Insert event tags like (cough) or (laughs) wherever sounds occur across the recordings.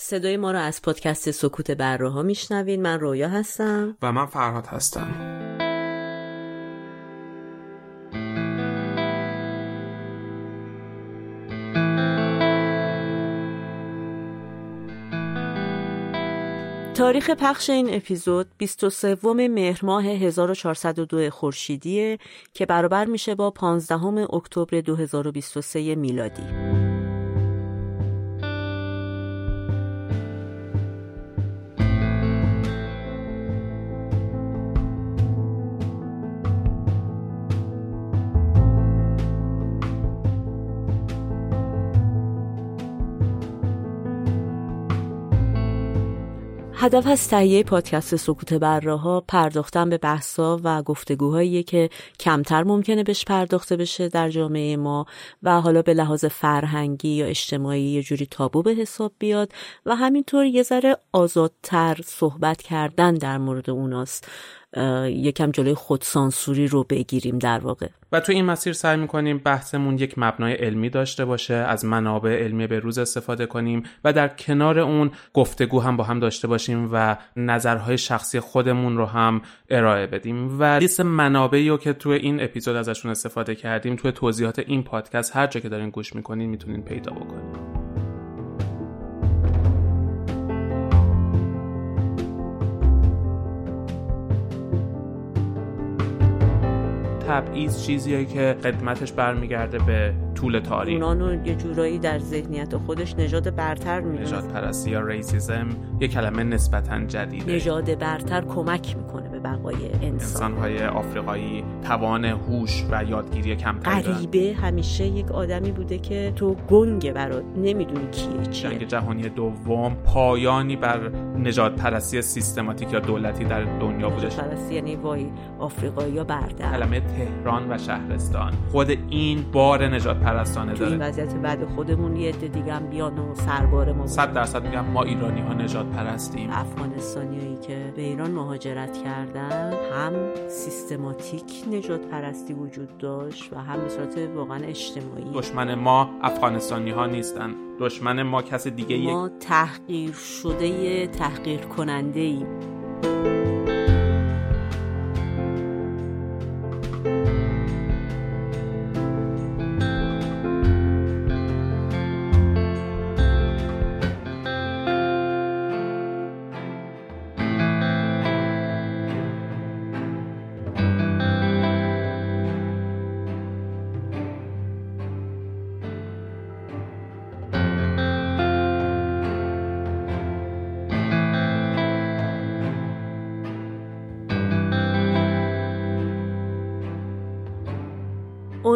صدای ما رو از پادکست سکوت بره ها میشنوین من رویا هستم. و من فرهاد هستم. تاریخ پخش این اپیزود 23 مهر ماه 1402 خورشیدیه که برابر میشه با 15 اکتبر 2023 میلادی. هدف از تهیه پادکست سکوت برراها پرداختن به بحثا و گفتگوهایی که کمتر ممکنه بهش پرداخته بشه در جامعه ما و حالا به لحاظ فرهنگی یا اجتماعی یه جوری تابو به حساب بیاد و همینطور یه ذره آزادتر صحبت کردن در مورد اوناست. یکم جلوی خودسانسوری رو بگیریم در واقع. و تو این مسیر سعی می‌کنیم بحثمون یک مبنای علمی داشته باشه از منابع علمی به روز استفاده کنیم و در کنار اون گفتگو هم با هم داشته باشیم و نظرهای شخصی خودمون رو هم ارائه بدیم. و لیست منابعی رو که تو این اپیزود ازشون استفاده کردیم توی توضیحات این پادکست هر جا که دارین گوش می‌کنین می‌تونین پیدا بکنیم تبعیض چیزیه که قدمتش برمیگرده به طول تاریخ. اونانو یه جورایی در ذهنیت خودش نژاد برتر می‌دونه. نژاد پرستی یا ریسیزم یه کلمه نسبتا جدیده. نژاد برتر کمک می‌کنه به بقای انسان. انسانهای آفریقایی توان هوش و یادگیری کمتری غریبه همیشه یک آدمی بوده که تو گنگه برات نمی‌دونی کیه چیه. جنگ جهانی دوم پایانی بر نجات پرستی سیستماتیک یا دولتی در دنیا بوده. پرستی یعنی وای آفریقایی یا برتر. کلمه تهران و شهرستان. خود این بار نجات پرستانه داره این وضعیت بعد خودمون یه عده دیگه هم بیان و سربار ما صد درصد میگم ما ایرانی ها نجات پرستیم افغانستانیایی که به ایران مهاجرت کردن هم سیستماتیک نجات پرستی وجود داشت و هم به صورت واقعا اجتماعی. دشمن ما افغانستانی ها نیستن. دشمن ما کس دیگه ما تحقیر شده تحقیر کننده ایم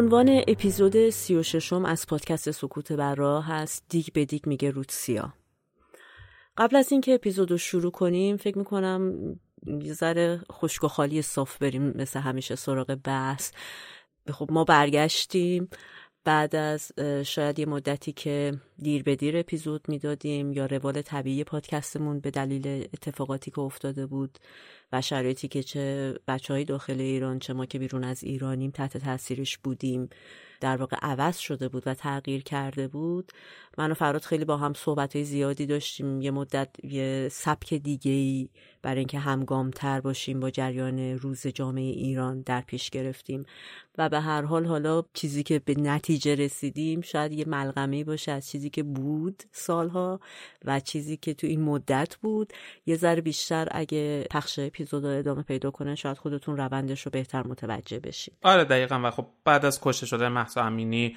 عنوان اپیزود سی و ششم از پادکست سکوت بر راه هست دیگ به دیگ میگه روتسیا قبل از اینکه اپیزود رو شروع کنیم فکر می‌کنم یه ذره خشک و خالی صاف بریم مثل همیشه سراغ بحث. خب ما برگشتیم. بعد از شاید یه مدتی که دیر به دیر اپیزود می‌دادیم یا روال طبیعی پادکستمون به دلیل اتفاقاتی که افتاده بود و شرایطی که چه بچه های داخل ایران چه ما که بیرون از ایرانیم تحت تاثیرش بودیم در واقع عوض شده بود و تغییر کرده بود من و فراد خیلی با هم صحبت زیادی داشتیم. یه مدت یه سبک دیگه ای برای اینکه همگامتر باشیم با جریان روز جامعه ایران در پیش گرفتیم. و به هر حال حالا چیزی که به نتیجه رسیدیم شاید یه ملغمه باشه از چیزی که بود سالها و چیزی که تو این مدت بود. یه ذره بیشتر اگه پخش اپیزود ادامه پیدا کنه شاید خودتون روندش رو بهتر متوجه بشین. آره دقیقا. و خب بعد از کشته شده محسا امینی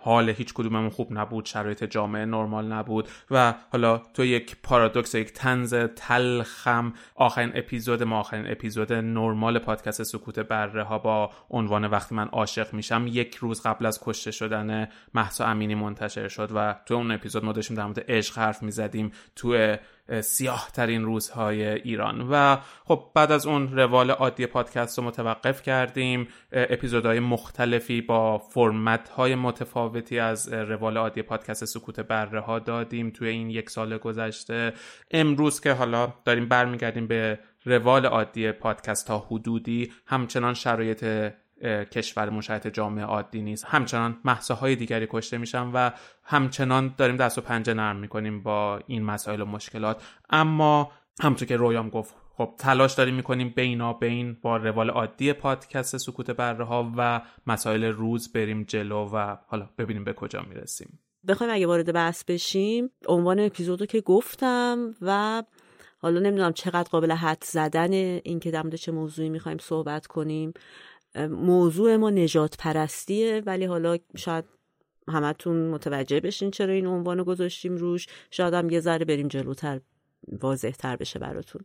حال هیچ کدوممون خوب نبود. شرایط جامعه نرمال نبود و حالا تو یک پارادوکس یک تنز تلخم آخرین اپیزود ما آخرین اپیزود نرمال پادکست سکوت بره ها با عنوان وقتی من عاشق میشم یک روز قبل از کشته شدن محسا امینی منتشر شد و تو اون اپیزود ما داشتیم در مورد عشق حرف می‌زدیم. تو سیاه ترین روزهای ایران. و خب بعد از اون روال عادی پادکست رو متوقف کردیم. اپیزودهای مختلفی با فرمت های متفاوتی از روال عادی پادکست سکوت بره ها دادیم توی این یک سال گذشته. امروز که حالا داریم برمیگردیم به روال عادی پادکست ها حدودی همچنان شرایط کشور مشاهد جامعه عادی نیست. همچنان محصاهای دیگری کشته میشن و همچنان داریم دست و پنجه نرم می‌کنیم با این مسائل و مشکلات. اما همونطور که رویام گفت خب تلاش داریم می‌کنیم بینا بین با روال عادی پادکست سکوت بره ها و مسائل روز بریم جلو و حالا ببینیم به کجا می‌رسیم. بخوایم اگه وارد بحث بشیم عنوان اپیزودو که گفتم و حالا نمی‌دونم چقدر قابل حد زدن این که در چه موضوعی می‌خوایم صحبت کنیم. موضوع ما نجات پرستیه ولی حالا شاید همتون متوجه بشین چرا این عنوان گذاشتیم روش. شاید هم یه ذره بریم جلوتر واضح تر بشه براتون.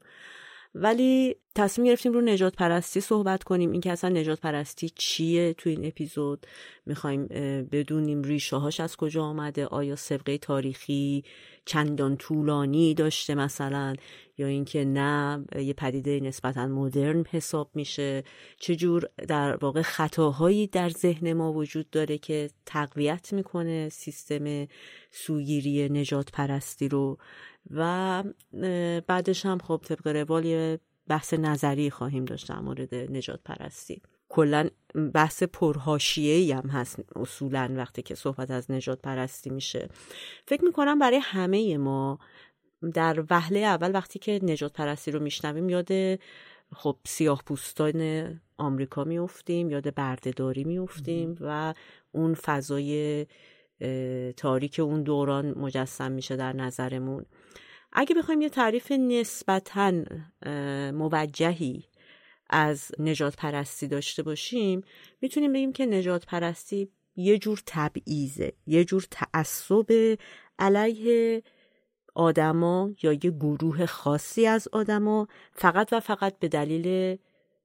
ولی تصمیم گرفتیم رو نجات پرستی صحبت کنیم. این که اصلا نجات پرستی چیه تو این اپیزود؟ می‌خوایم بدونیم ریشه هاش از کجا آمده؟ آیا سبقه تاریخی چندان طولانی داشته مثلا یا اینکه نه یه پدیده نسبتا مدرن حساب میشه. چجور در واقع خطاهایی در ذهن ما وجود داره که تقویت می‌کنه سیستم سوگیری نجات پرستی رو؟ و بعدش هم خب طبق روال بحث نظری خواهیم داشت در مورد نجات پرستی کلا بحث پرهاشیه هم هست اصولا وقتی که صحبت از نجات پرستی میشه. فکر می‌کنم برای همه ما در وهله اول وقتی که نجات پرستی رو میشنویم یاد خب سیاه پوستان آمریکا میفتیم یاد بردهداری میفتیم و اون فضای تاریک اون دوران مجسم میشه در نظرمون. اگه بخوایم یه تعریف نسبتا موجهی از نجات پرستی داشته باشیم می‌تونیم بگیم که نجات پرستی یه جور تبعیزه یه جور تعصب علیه آدما یا یه گروه خاصی از آدما فقط و فقط به دلیل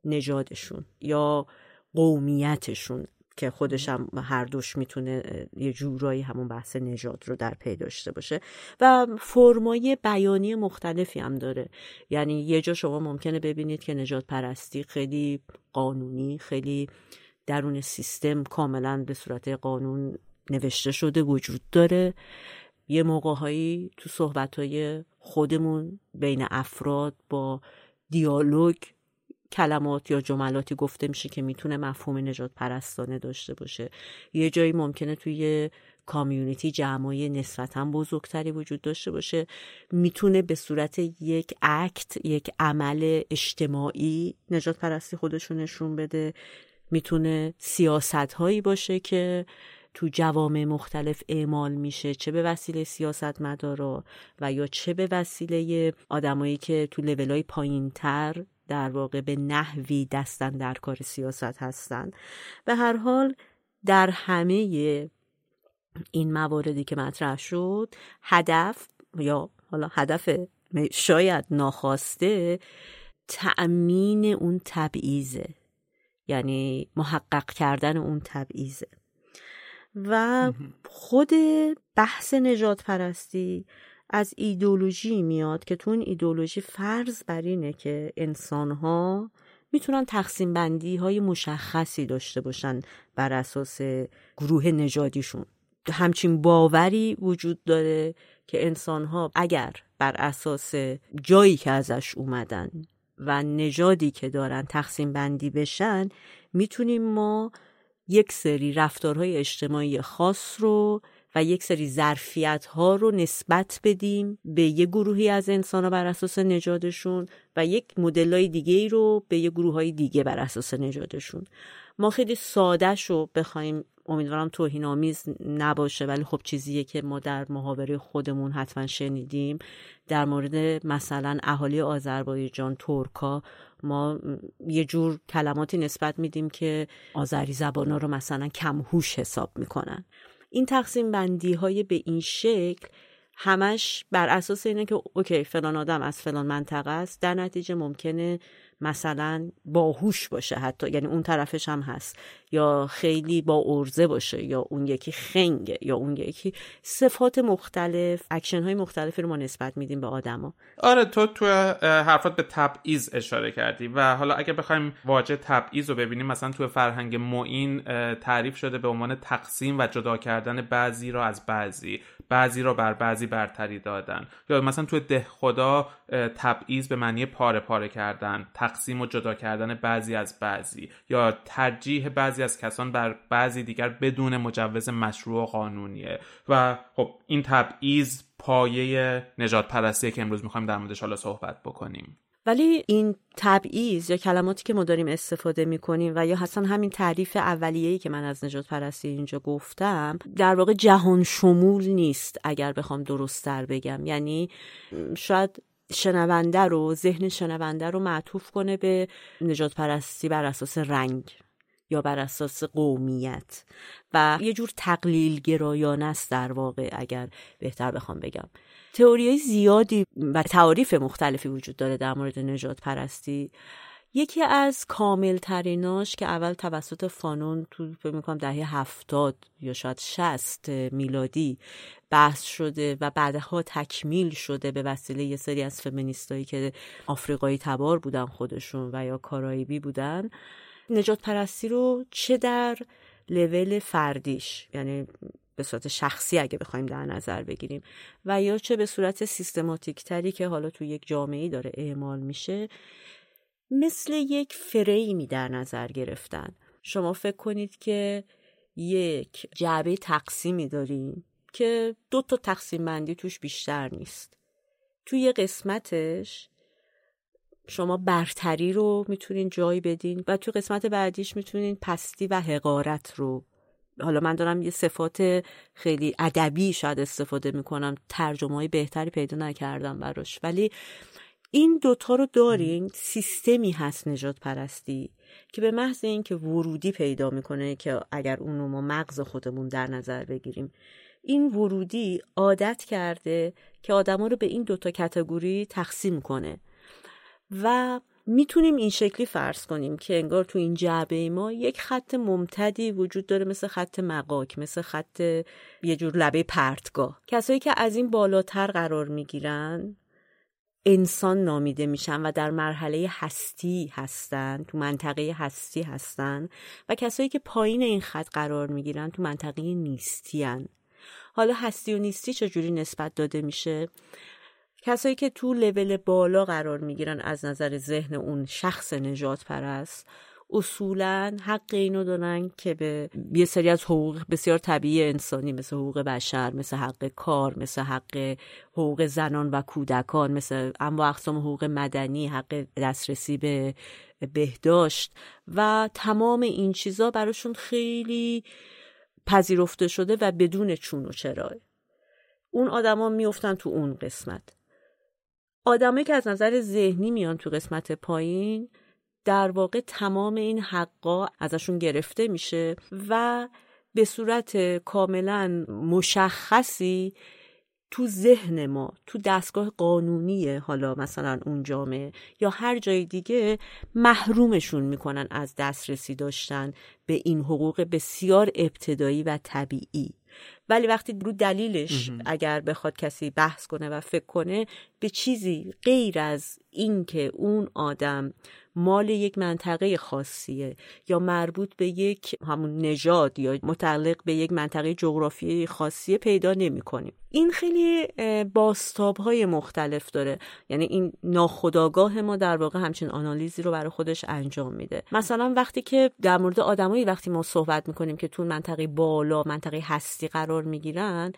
نژادشون یا قومیتشون. که خودش هم هر دوش می‌تونه یه جورایی همون بحث نژاد رو در پی داشته باشه. و فرمای بیانی مختلفی هم داره. یعنی یه جا شما ممکنه ببینید که نجات پرستی خیلی قانونی خیلی درون سیستم کاملا به صورت قانون نوشته شده وجود داره. یه موقعهایی تو صحبت خودمون بین افراد با دیالوگ کلمات یا جملاتی گفته میشه که می‌تونه مفهوم نجات پرستانه داشته باشه. یه جایی ممکنه توی کامیونیتی جمعای نسبتا بزرگتری وجود داشته باشه. می‌تونه به صورت یک اکت یک عمل اجتماعی نجات پرستی خودشون نشون بده. می‌تونه سیاست هایی باشه که تو جوامع مختلف اعمال میشه چه به وسیله سیاست مدارا و یا چه به وسیله آدمایی که تو لولای پایین تر در واقع به نحوی دستن در کار سیاست هستن. به هر حال در همه این مواردی که مطرح شد هدف یا حالا هدف شاید ناخواسته تأمین اون تبعیزه یعنی محقق کردن اون تبعیزه و خود بحث نجات پرستی از ایدولوژی میاد که تو این ایدولوژی فرض بر اینه که انسانها می‌تونن تقسیم بندی های مشخصی داشته باشن بر اساس گروه نژادیشون. همچین باوری وجود داره که انسانها اگر بر اساس جایی که ازش اومدن و نژادی که دارن تقسیم بندی بشن می‌تونیم ما یک سری رفتارهای اجتماعی خاص رو و یک سری ظرفیت ها رو نسبت بدیم به یه گروهی از انسان ها بر اساس نژادشون و یک مدل های دیگه ای رو به یه گروه های دیگه بر اساس نژادشون. ما خیلی ساده شو بخوایم امیدوارم توهین آمیز نباشه ولی خب چیزیه که ما در محاوره خودمون حتما شنیدیم. در مورد مثلا اهالی آذربایجان ترکا ما یه جور کلماتی نسبت میدیم که آذری زبانا رو مثلا کم هوش حساب می‌کنن. این تقسیم بندی های به این شکل همش بر اساس اینه که اوکی فلان آدم از فلان منطقه است. در نتیجه ممکنه مثلا باهوش باشه حتی یعنی اون طرفش هم هست. یا خیلی با عرضه باشه یا اون یکی خنگه یا اون یکی صفات مختلف اکشن های مختلفی رو ما نسبت میدیم به آدما. آره تو تو حرفات به تبعیض اشاره کردی و حالا اگه بخوایم واژه تبعیض رو ببینیم مثلا تو فرهنگ معین تعریف شده به عنوان تقسیم و جدا کردن بعضی را از بعضی. بعضی را بر بعضی برتری دادن. یا مثلا توی ده خدا تبعیض به معنی پاره پاره کردن تقسیم و جدا کردن بعضی از بعضی. یا ترجیح بعضی از کسان بر بعضی دیگر بدون مجوز مشروع و قانونیه. و خب این تبعیض پایه نجات پرستیه که امروز می‌خوایم در موردش حالا صحبت بکنیم. ولی این تبعیض یا کلماتی که ما داریم استفاده می‌کنیم و یا حسن همین تعریف اولیه‌ای که من از نجات پرستی اینجا گفتم در واقع جهان شمول نیست اگر بخوام درستتر بگم. یعنی شاید شنونده رو ذهن شنونده رو معطوف کنه به نجات پرستی بر اساس رنگ یا بر اساس قومیت. و یه جور تقلیل گرایانه است در واقع اگر بهتر بخوام بگم. تئوری زیادی و تعاریف مختلفی وجود داره در مورد نجات پرستی یکی از کامل تریناش که اول توسط فانون تو فکر می‌کنم دهه هفتاد یا شاید شست میلادی بحث شده و بعدها تکمیل شده به وسیله یه سری از فمینیستایی که آفریقایی تبار بودن خودشون و یا کارائیبی بودن. نجات پرستی رو چه در لول فردیش یعنی به صورت شخصی اگه بخوایم در نظر بگیریم. و یا چه به صورت سیستماتیک تری که حالا تو یک جامعه داره اعمال میشه مثل یک فریمی در نظر گرفتن. شما فکر کنید که یک جعبه تقسیمی داریم که دو تا تقسیم بندی توش بیشتر نیست. توی قسمتش شما برتری رو می‌تونین جای بدین و تو قسمت بعدیش می‌تونین پستی و حقارت رو حالا من دارم یه صفات خیلی ادبی شاید استفاده می‌کنم ترجمه های بهتری پیدا نکردم براش. ولی این دوتا رو دارین سیستمی هست نجات پرستی که به محض اینکه ورودی پیدا می‌کنه که اگر اونو ما مغز خودمون در نظر بگیریم این ورودی عادت کرده که آدما رو به این دوتا کتگوری تقسیم کنه. و می‌تونیم این شکلی فرض کنیم که انگار تو این جعبه ما یک خط ممتدی وجود داره مثل خط مقاک مثل خط یه جور لبه پرتگاه کسایی که از این بالاتر قرار می‌گیرن انسان نامیده میشن و در مرحله هستی هستن تو منطقه هستی هستن و کسایی که پایین این خط قرار می‌گیرن تو منطقه نیستی هن. حالا هستی و نیستی چجوری نسبت داده میشه کسایی که تو لول بالا قرار می‌گیرن از نظر ذهن اون شخص نجات پرست اصولا حق اینو دارن که به یه سری از حقوق بسیار طبیعی انسانی مثل حقوق بشر مثل حق کار مثل حق حقوق زنان و کودکان مثل انواع اقسام حقوق مدنی حق دسترسی به بهداشت و تمام این چیزا براشون خیلی پذیرفته شده و بدون چون و چرا اون آدما میفتن تو اون قسمت. آدمایی که از نظر ذهنی میان تو قسمت پایین در واقع تمام این حقا ازشون گرفته میشه و به صورت کاملا مشخصی تو ذهن ما تو دستگاه قانونی حالا مثلا اون جامعه یا هر جای دیگه محرومشون می‌کنن از دسترسی داشتن به این حقوق بسیار ابتدایی و طبیعی. ولی وقتی رو دلیلش اگر بخواد کسی بحث کنه و فکر کنه به چیزی غیر از اینکه اون آدم مال یک منطقه خاصیه یا مربوط به یک همون نژاد یا متعلق به یک منطقه جغرافیایی خاصیه پیدا نمی کنیم این خیلی باستاب های مختلف داره. یعنی این ناخداگاه ما در واقع همچین آنالیزی رو برای خودش انجام میده. مثلا وقتی که در مورد آدمایی وقتی ما صحبت می‌کنیم که تو منطقه بالا منطقه هستی قرار می‌گیرن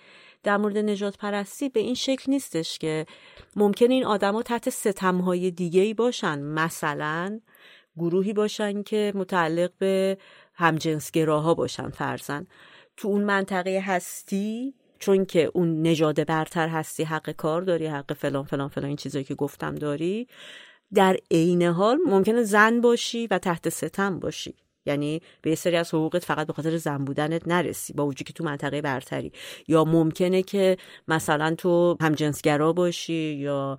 در مورد نجات پرستی به این شکل نیستش که ممکن این آدما تحت ستمهای دیگه ای باشن. مثلا گروهی باشن که متعلق به همجنسگراها باشن فرزن. تو اون منطقه هستی چون که اون نژاد برتر هستی حق کار داری حق فلان فلان فلان این چیزایی که گفتم داری در عین حال ممکنه زن باشی و تحت ستم باشی. یعنی به یه سری از حقوقت فقط به خاطر زن بودنت نرسی با وجودی که تو منطقه برتری. یا ممکنه که مثلا تو همجنسگرا باشی یا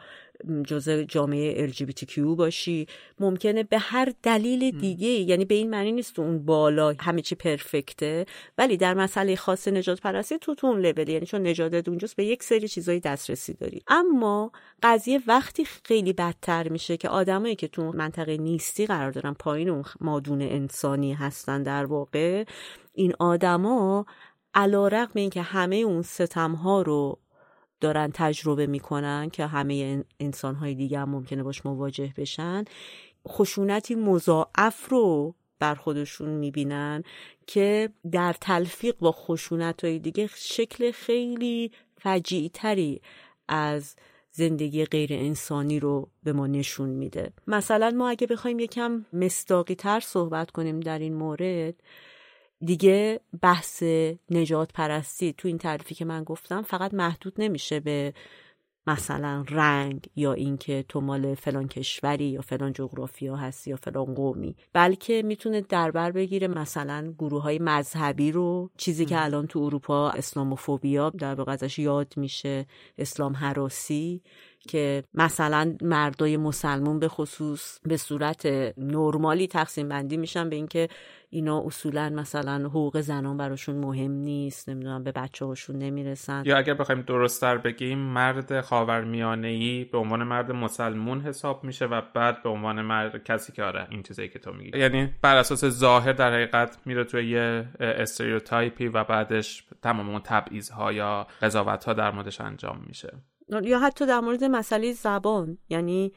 جزء جامعه LGBTQ باشی ممکنه به هر دلیل دیگه یعنی به این معنی نیست اون بالا همه چی پرفکته ولی در مسئله خاص نجات پرستی تو تو اون لول یعنی چون نجاتت اونجاست به یک سری چیزایی دسترسی داری. اما قضیه وقتی خیلی بدتر میشه که آدمایی که تو منطقه نیستی قرار دارن پایین اون مادون انسانی هستن در واقع این آدما علا رقم این که همه اون ستم ها رو دارن تجربه می‌کنن که همه انسان های دیگه هم ممکنه باش مواجه بشن خشونتی مضاعف رو بر خودشون می‌بینن که در تلفیق با خشونت های دیگه شکل خیلی فجیعی تری از زندگی غیر انسانی رو به ما نشون میده. مثلا ما اگه بخوایم یکم مستاقی تر صحبت کنیم در این مورد دیگه بحث نجات پرستی تو این تعریفی که من گفتم فقط محدود نمیشه به مثلا رنگ یا اینکه تو مال فلان کشوری یا فلان جغرافیا هستی یا فلان قومی. بلکه می‌تونه دربر بگیره مثلا گروه های مذهبی رو. چیزی که الان تو اروپا اسلاموفوبیا در واقع ازش یاد میشه اسلام حراسی. که مثلا مردای مسلمون به خصوص به صورت نرمالی تقسیم بندی میشن به اینکه اینا اصولا مثلا حقوق زنان براشون مهم نیست نمی‌دونم به بچه هاشون نمی‌رسن. یا اگر بخوایم درستتر بگیم مرد خاورمیانه ای به عنوان مرد مسلمون حساب میشه و بعد به عنوان مرد کسی که آره این چیزایی که تو میگی. یعنی بر اساس ظاهر در حقیقت میره توی یه استریوتایپی و بعدش تمام اون ها یا قضاوت ها در موردش انجام میشه. یا حتی در مورد مسئله زبان یعنی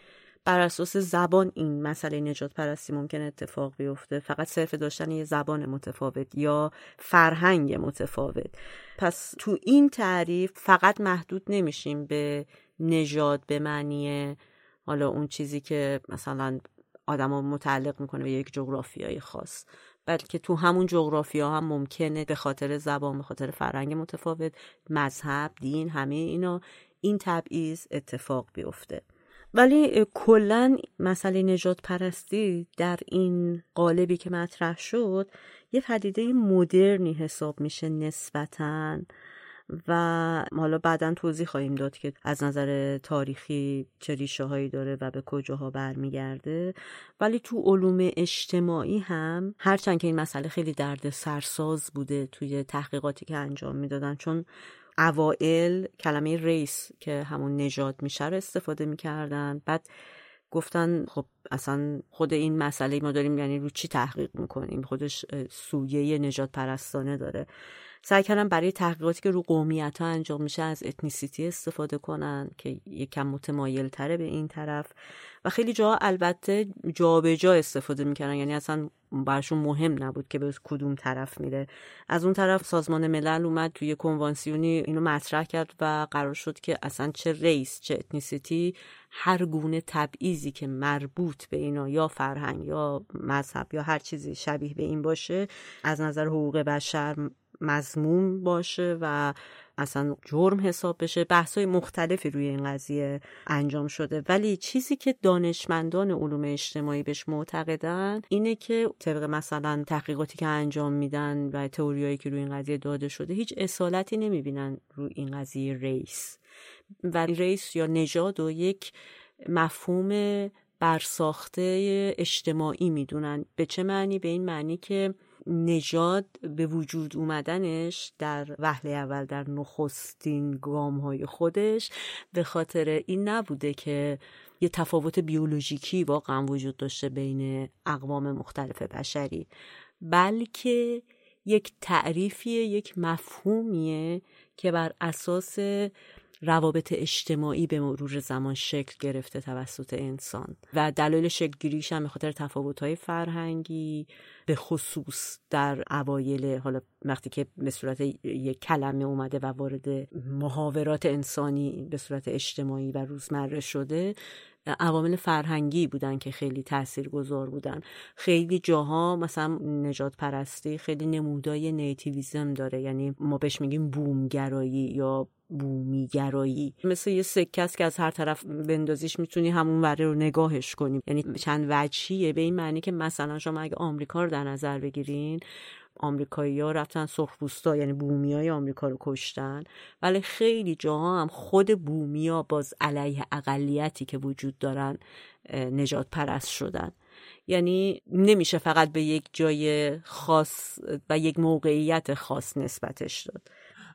بر اساس زبان این مسئله نجات پرستی ممکن اتفاق بیفته؟ فقط صرف داشتن یه زبان متفاوت یا فرهنگ متفاوت؟ پس تو این تعریف فقط محدود نمیشیم به نژاد به معنی حالا اون چیزی که مثلا آدم متعلق می‌کنه به یک جغرافیای خاص بلکه تو همون جغرافیا هم ممکنه به خاطر زبان به خاطر فرهنگ متفاوت مذهب دین همه اینا این تبعیض اتفاق بیفته. ولی کلا مسئله نجات پرستی در این قالبی که مطرح شد یه پدیده مدرنی حساب میشه نسبتاً و حالا بعدا توضیح خواهیم داد که از نظر تاریخی چه ریشه هایی داره و به کجاها برمیگرده. ولی تو علوم اجتماعی هم هرچند که این مسئله خیلی درد سرساز بوده توی تحقیقاتی که انجام می‌دادن چون اوائل کلمه race که همون نژاد میشه رو استفاده می‌کردن. بعد گفتن خب اصلا خود این مسئله ما داریم یعنی رو چی تحقیق می‌کنیم؟ خودش سویه نژاد پرستانه داره. سعی کردن برای تحقیقاتی که رو قومیت ها انجام میشه از ethnicity استفاده کنن که یکم متمایل تره به این طرف. و خیلی جا البته جابجا جا استفاده می‌کردن یعنی اصلا براشون مهم نبود که به کدوم طرف میره. از اون طرف سازمان ملل اومد توی کنوانسیونی اینو مطرح کرد و قرار شد که اصلا چه race چه ethnicity هر گونه تبعیضی که مربوط به اینا یا فرهنگ یا مذهب یا هر چیزی شبیه به این باشه از نظر حقوق بشر مذموم باشه و اصلا جرم حساب بشه. بحث مختلفی روی این قضیه انجام شده. ولی چیزی که دانشمندان علوم اجتماعی بهش معتقدن اینه که طبق مثلا تحقیقاتی که انجام میدن و تئوریایی که روی این قضیه داده شده هیچ اصالتی نمی‌بینن روی این قضیه ریس و ریس یا نژاد و یک مفهوم برساخته اجتماعی می‌دونن. به چه معنی؟ به این معنی که نژاد به وجود اومدنش در وهله اول در نخستین گام های خودش به خاطر این نبوده که یه تفاوت بیولوژیکی واقعا وجود داشته بین اقوام مختلف بشری بلکه یک تعریفیه یک مفهومیه که بر اساس روابط اجتماعی به مرور زمان شکل گرفته توسط انسان. و دلایل شکل گیریش هم به خاطر تفاوت‌های فرهنگی به خصوص در اوایل حالا وقتی که به صورت یک کلمه اومده و وارد محاورات انسانی به صورت اجتماعی و روزمره شده عوامل فرهنگی بودن که خیلی تأثیر گذار بودن. خیلی جاها مثلا نجات پرستی خیلی نمودای نیتیویزم داره. یعنی ما بهش میگیم بومگرایی یا بومیگرایی. مثل یه سکه است که از هر طرف بندازیش می‌تونی همون وره رو نگاهش کنیم یعنی چند وجهیه. به این معنی که مثلا شما اگه آمریکا رو در نظر بگیرین آمریکایی ها رفتن سرخپوستا یعنی بومی های آمریکا رو کشتن. ولی خیلی جاها هم خود بومیا باز علیه اقلیتی که وجود دارن نجات پرست شدن. یعنی نمیشه فقط به یک جای خاص و یک موقعیت خاص نسبتش داد.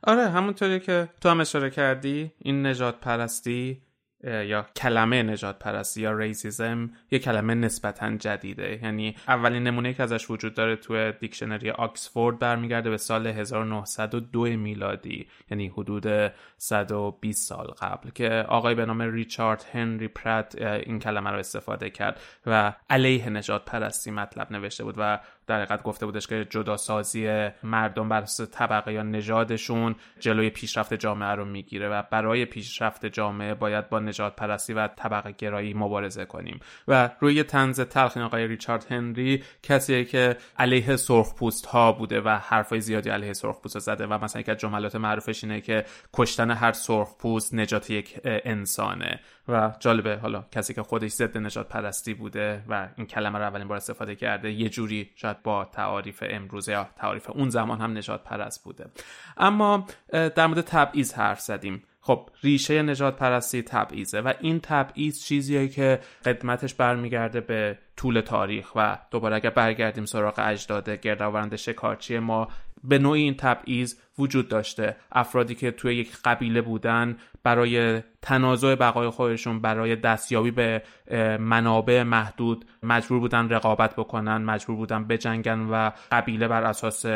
آره همونطوری که تو هم اشاره کردی این نجات پرستی یا کلمه نجات پرستی یا ریسیزم یه کلمه نسبتا جدیده. یعنی اولین نمونه که ازش وجود داره توی دیکشنری آکسفورد برمیگرده به سال 1902 میلادی یعنی حدود 120 سال قبل که آقای به نام ریچارد هنری پرت این کلمه رو استفاده کرد و علیه نجات پرستی مطلب نوشته بود و در حقیقت گفته بودش که جداسازی مردم بر اساس طبقه یا نژادشون جلوی پیشرفت جامعه رو می‌گیره و برای پیشرفت جامعه باید با نجات پرستی و طبقه گرایی مبارزه کنیم. و روی تنز تلخ آقای ریچارد هنری کسیه که علیه سرخ پوست ها بوده و حرفای زیادی علیه سرخ پوست زده و مثلا یک جملات معروفش اینه که کشتن هر سرخ پوست نجات یک انسانه. و جالبه حالا کسی که خودش ضد نجات پرستی بوده و این کلمه رو اولین بار استفاده کرده یه جوری شاید با تعاریف امروزه یا تعاریف اون زمان هم نجات پرست بوده. اما در مورد تبعیض حرف زدیم. خب ریشه نجات پرستی تبعیضه و این تبعیض چیزیه که قدمتش برمیگرده به طول تاریخ و دوباره اگر برگردیم سراغ اجداد گردآورند شکارچی ما به نوعی این تبعیض وجود داشته. افرادی که توی یک قبیله بودن برای تنازع بقای خودشون برای دستیابی به منابع محدود مجبور بودن رقابت بکنن مجبور بودن بجنگن و قبیله بر اساس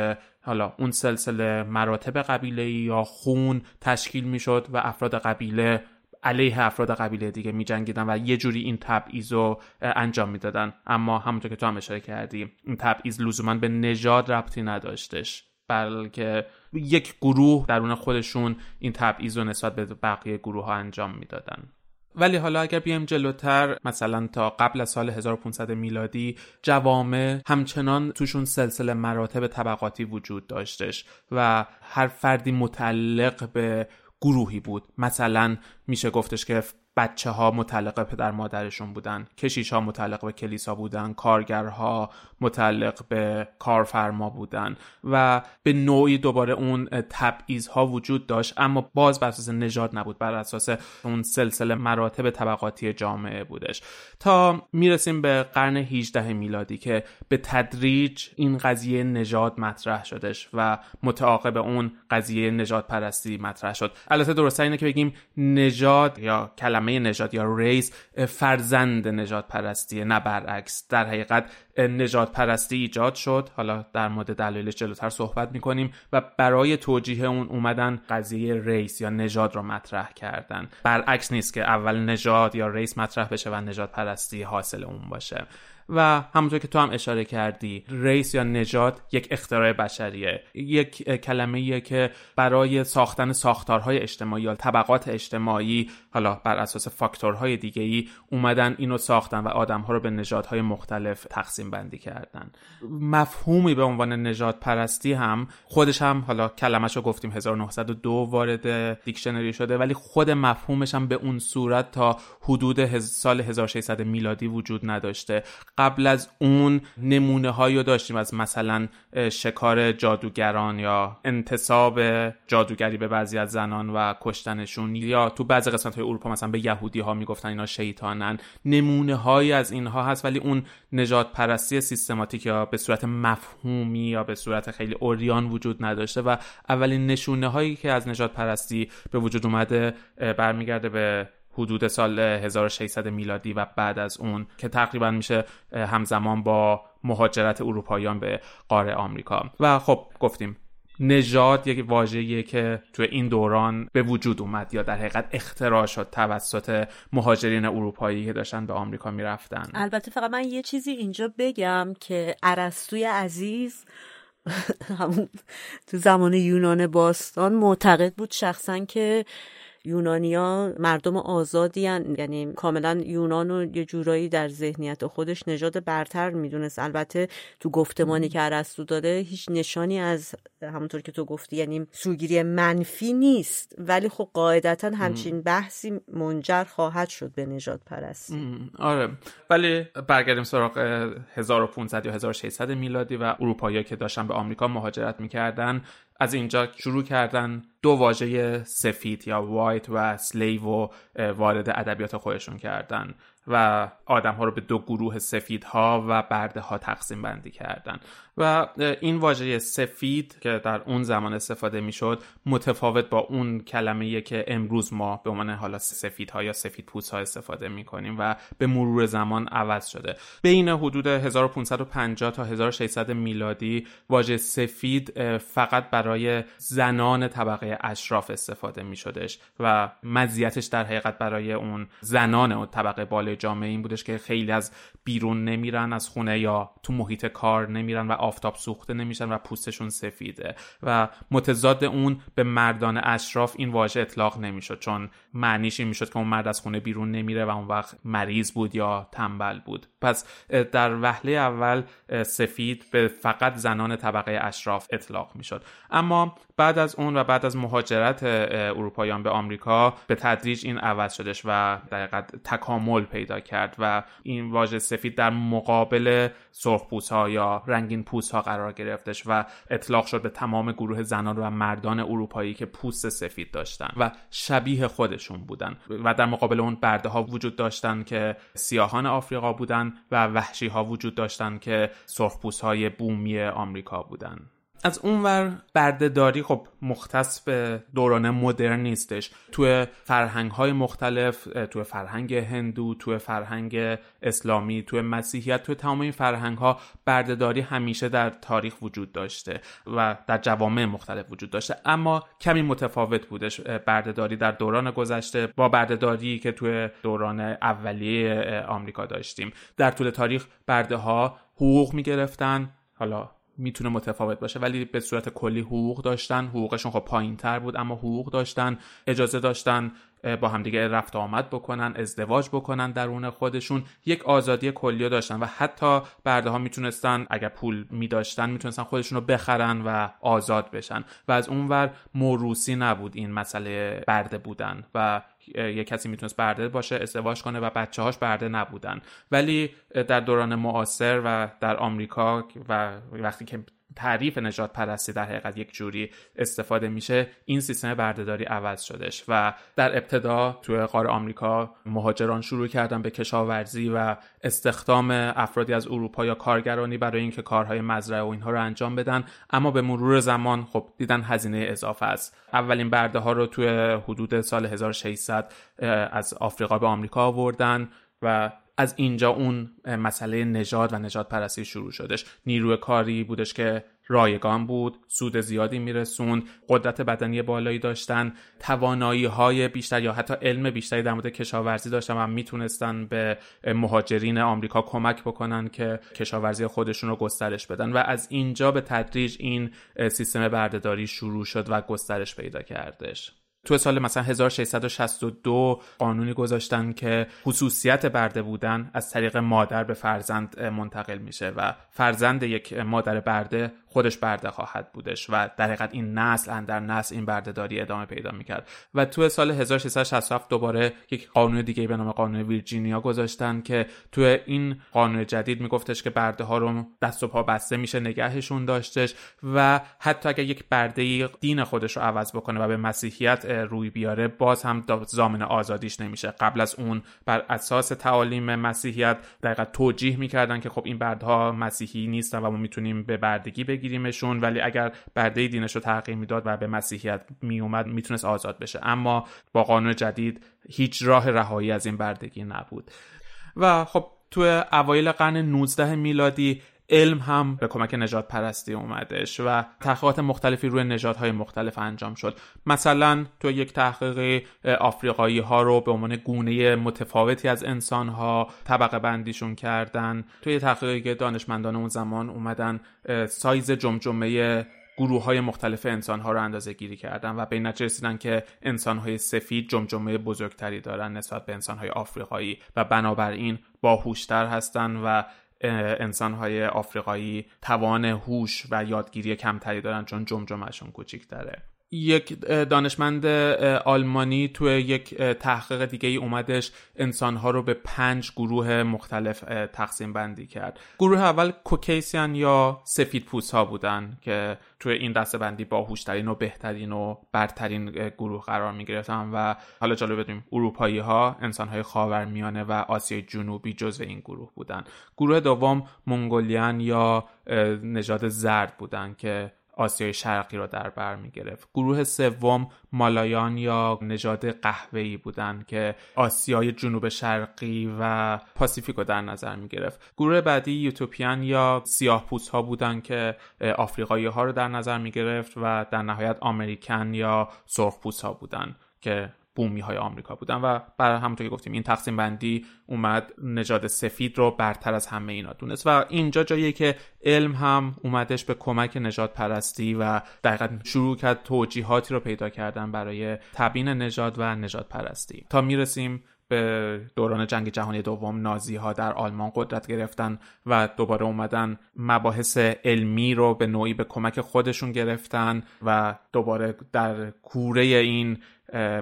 حالا اون سلسله مراتب قبیله یا خون تشکیل می‌شد و افراد قبیله علیه افراد قبیله دیگه می جنگیدن و یه جوری این تبعیض رو انجام می‌دادن. اما همونطور که تو هم اشاره کردی این تبعیض لزوما به نژاد ربطی نداشتش. بلکه یک گروه درون خودشون این تبعیض رو نسبت به بقیه گروه ها انجام می‌دادن. ولی حالا اگر بیایم جلوتر مثلا تا قبل از سال 1500 میلادی جوامع همچنان توشون سلسله مراتب طبقاتی وجود داشتش و هر فردی متعلق به گروهی بود. مثلا میشه گفتش که بچه ها متعلق به پدر مادرشون بودن کشیش ها متعلق به کلیسا بودن کارگرها متعلق به کارفرما بودن و به نوعی دوباره اون تبعیض ها وجود داشت اما باز بر اساس نژاد نبود بر اساس اون سلسله مراتب طبقاتی جامعه بودش. تا می‌رسیم به قرن 18 میلادی که به تدریج این قضیه نژاد مطرح شدش و متعاقب اون قضیه نژاد پرستی مطرح شد. البته درسته اینه که بگیم نژاد یا کلمه نژاد یا ریس فرزند نژاد پرستیه نه برعکس. در حقیقت نژاد پرستی ایجاد شد. حالا در مورد دلایلش جلوتر صحبت می‌کنیم و برای توجیه اون اومدن قضیه race یا نژاد رو مطرح کردن. برعکس نیست که اول نژاد یا race مطرح بشه و نژاد پرستی حاصل اون باشه. و همونطور که تو هم اشاره کردی race یا نژاد یک اختراع بشریه. یک کلمه که برای ساختن ساختارهای اجتماعی یا طبقات اجتماعی حالا بر اساس فاکتورهای دیگه ای اومدن اینو ساختن و آدمها رو به نژادهای مختلف تقسیم بندی کردن. مفهومی به عنوان نجات پرستی هم خودش هم حالا کلمش رو گفتیم 1902 وارد دیکشنری شده ولی خود مفهومش هم به اون صورت تا حدود سال 1600 میلادی وجود نداشته. قبل از اون نمونه هایی رو داشتیم از مثلا شکار جادوگران یا انتصاب جادوگری به بعضی از زنان و کشتنشون یا تو بعضی قسمت های اروپا مثلا به یهودی ها می‌گفتن اینا شیطانن. نمونه هایی از اینها هست ولی اون نجات پرستی سیستماتیک یا به صورت مفهومی یا به صورت خیلی اوریان وجود نداشته و اولین نشونه هایی که از نجات پرستی به وجود اومده برمیگرده به حدود سال 1600 میلادی و بعد از اون که تقریبا میشه همزمان با مهاجرت اروپاییان به قاره آمریکا. و خب گفتیم نژاد یک واژه‌ایه که تو این دوران به وجود اومد یا در حقیقت اختراع شد توسط مهاجرین اروپایی که داشتن به آمریکا می‌رفتن. البته فقط من یه چیزی اینجا بگم که ارسطوی عزیز (laughs) تو زمان یونان باستان معتقد بود شخصا که یونانیا مردم آزادی هن. یعنی کاملا یونان و یه جورایی در ذهنیت خودش نژاد برتر می‌دونست. البته تو گفتمانی که ارسطو داده هیچ نشانی از همونطور که تو گفتی یعنی سوگیری منفی نیست. ولی خب قاعدتا همچین بحثی منجر خواهد شد به نجات پرست آره. ولی برگردیم سراغ 1500 یا 1600 میلادی و اروپایی که داشتن به آمریکا مهاجرت می‌کردن. از اینجا شروع کردن دو واژه سفید یا وایت و سلیو و وارد ادبیات خودشون کردن. و آدم ها رو به دو گروه سفید ها و برده ها تقسیم بندی کردن. و این واژه سفید که در اون زمان استفاده می‌شد متفاوت با اون کلمه که امروز ما به عنوان حالا سفید ها یا سفید پوست ها استفاده می کنیم و به مرور زمان عوض شده. بین حدود 1550 تا 1600 میلادی واژه سفید فقط برای زنان طبقه اشراف استفاده می شدش و مزیتش در حقیقت برای اون زنان اون طبقه بالای جامعه این بودش که خیلی از بیرون نمیرن از خونه یا تو محیط کار نمیرن و آفتاب سوخته نمیشن و پوستشون سفیده. و متضاد اون به مردان اشراف این واژه اطلاق نمی‌شد چون معنیش این می‌شد که اون مرد از خونه بیرون نمیره و اون وقت مریض بود یا تنبل بود. پس در وهله اول سفید به فقط زنان طبقه اشراف اطلاق می‌شد. اما بعد از اون و بعد از مهاجرت اروپاییان به آمریکا به تدریج این عوض شدش و در تکامل پیدا کرد و این واژه سفید در مقابل سرخ ها یا رنگین پوست ها قرار گرفتش و اطلاق شد به تمام گروه زنان و مردان اروپایی که پوست سفید داشتن و شبیه خودشون بودن و در مقابل اون برده ها وجود داشتن که سیاهان آفریقا بودن و وحشی ها وجود داشتن که سرخ های بومی آمریکا بودن. از اونور بردهداری خب مختص به دوران مدرن نیستش. توی فرهنگ های مختلف توی فرهنگ هندو توی فرهنگ اسلامی توی مسیحیت توی تمام این فرهنگ ها بردهداری همیشه در تاریخ وجود داشته و در جوامع مختلف وجود داشته. اما کمی متفاوت بودش بردهداری در دوران گذشته با بردهداری که توی دوران اولیه آمریکا داشتیم. در طول تاریخ برده ها حقوق می گرفتن حالا می‌تونه متفاوت باشه. ولی به صورت کلی حقوق داشتن حقوقشون خب پایین تر بود اما حقوق داشتن اجازه داشتن با همدیگه رفت آمد بکنن ازدواج بکنن درون خودشون. یک آزادی کلی داشتن و حتی برده ها می‌تونستن اگر پول میداشتن می‌تونستن خودشون رو بخرن و آزاد بشن. و از اونور موروسی نبود این مسئله برده بودن. و یه کسی می‌تونست برده باشه ازدواج کنه و بچه هاش برده نبودن. ولی در دوران معاصر و در آمریکا و وقتی که تعریف نجات پرستی در حقیقت یک جوری استفاده میشه این سیستم بردهداری عوض شدش و در ابتدا توی قاره آمریکا مهاجران شروع کردن به کشاورزی و استخدام افرادی از اروپا یا کارگرانی برای اینکه کارهای مزرعه و اینها رو انجام بدن. اما به مرور زمان خب دیدن هزینه اضافه است. اولین برده ها رو توی حدود سال 1600 از آفریقا به آمریکا آوردن و از اینجا اون مسئله نژاد و نجات پرستی شروع شدش. نیروی کاری بودش که رایگان بود سود زیادی میرسوند قدرت بدنی بالایی داشتن توانایی های بیشتر یا حتی علم بیشتری در مورد کشاورزی داشتن و می‌تونستن به مهاجرین آمریکا کمک بکنن که کشاورزی خودشون رو گسترش بدن و از اینجا به تدریج این سیستم بردهداری شروع شد و گسترش پیدا کردش. تو سال مثلا 1662 قانونی گذاشتن که خصوصیت برده بودن از طریق مادر به فرزند منتقل میشه و فرزند یک مادر برده خودش برده خواهد بودش و در حقیقت این نسل اندر نسل این بردهداری ادامه پیدا می‌کرد. و تو سال 1667 دوباره یک قانون دیگه به نام قانون ویرجینیا گذاشتن که تو این قانون جدید میگفتش که برده ها رو دست و پا بسته میشه نگهشون داشتش و حتی اگر یک برده دین خودش رو عوض بکنه و به مسیحیت روی بیاره باز هم زامن آزادیش نمیشه. قبل از اون بر اساس تعالیم مسیحیت دقیقا توجیه می‌کردن که خب این بردها مسیحی نیستن و ما می‌تونیم به بردگی بگیریمشون ولی اگر برده دینش رو تغییر می‌داد و به مسیحیت میومد می‌تونست آزاد بشه. اما با قانون جدید هیچ راه رهایی از این بردگی نبود. و خب تو اوایل قرن 19 میلادی علم هم به کمک نجات پرستی اومدش و تحقیقات مختلفی روی نژادهای مختلف انجام شد. مثلا تو یک تحقیق آفریقایی ها رو به عنوان گونه متفاوتی از انسان ها طبقه بندیشون کردن. توی تحقیقی که دانشمندان اون زمان اومدن سایز جمجمه گروه های مختلف انسان ها رو اندازه گیری کردن و به نتیجه رسیدن که انسان های سفید جمجمه بزرگتری دارن نسبت به انسان های آفریقایی و بنابراین باهوشتر هستن و انسانهای آفریقایی توان هوش و یادگیری کمتری دارن چون جمجمهشون کوچیکتره. یک دانشمند آلمانی توی یک تحقیق دیگه ای اومدش انسانها رو به پنج گروه مختلف تقسیم بندی کرد. گروه اول کوکیسیان یا سفید پوست ها بودن که توی این دسته بندی باهوشترین و بهترین و برترین گروه قرار می گرفتن و حالا جالب بدونیم اروپایی ها انسان های خاورمیانه و آسیای جنوبی جزو این گروه بودن. گروه دوم منگولیان یا نژاد زرد بودن که آسیای شرقی را در بر می گرفت. گروه سوم مالایان یا نژاد قهوه‌ای بودند که آسیای جنوب شرقی و پاسیفیک رو در نظر می گرفت. گروه بعدی یوتوپیان یا سیاه ها بودند که آفریقایی ها رو در نظر می گرفت و در نهایت آمریکن یا سرخ ها بودند که بومی های آمریکا بودن و برای همونطور که گفتیم این تقسیم بندی اومد نژاد سفید رو برتر از همه اینا دونست و اینجا جاییه که علم هم اومدش به کمک نجات پرستی و دقیقا شروع کرد توجیهاتی رو پیدا کردن برای تبیین نژاد و نجات پرستی. تا می‌رسیم به دوران جنگ جهانی دوم نازی ها در آلمان قدرت گرفتن و دوباره اومدن مباحث علمی رو به نوعی به کمک خودشون گرفتن و دوباره در کوره این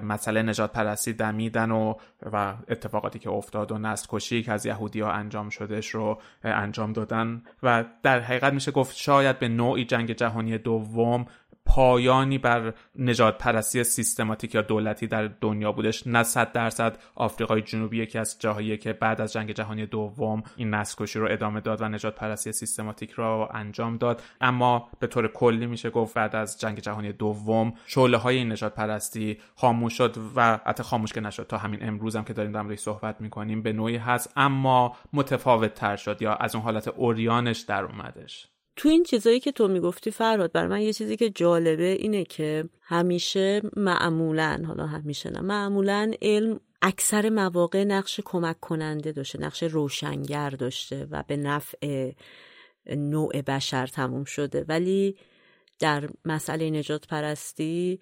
مسئله نجات پرستی دمیدن و و اتفاقاتی که افتاد و نسل کشی که از یهودی ها انجام شدهش رو انجام دادن. و در حقیقت میشه گفت شاید به نوعی جنگ جهانی دوم پایانی بر نجات پرستی سیستماتیک یا دولتی در دنیا بودش. نه صد درصد آفریقای جنوبی یکی از جاهایی که بعد از جنگ جهانی دوم این نسل کشی رو ادامه داد و نجات پرستی سیستماتیک را انجام داد. اما به طور کلی میشه گفت بعد از جنگ جهانی دوم شعله های این نجات پرستی خاموش شد و حتی خاموش که نشد. تا همین امروز هم که داریم در صحبت می‌کنیم به نوعی هست اما متفاوت تر شد یا از اون حالت اوریانش در اومدش. تو این چیزایی که تو می‌گفتی فراد بر من یه چیزی که جالبه اینه که همیشه معمولا حالا همیشه نه معمولا علم اکثر مواقع نقش کمک کننده داشته نقش روشنگر داشته و به نفع نوع بشر تموم شده. ولی در مسئله نجات پرستی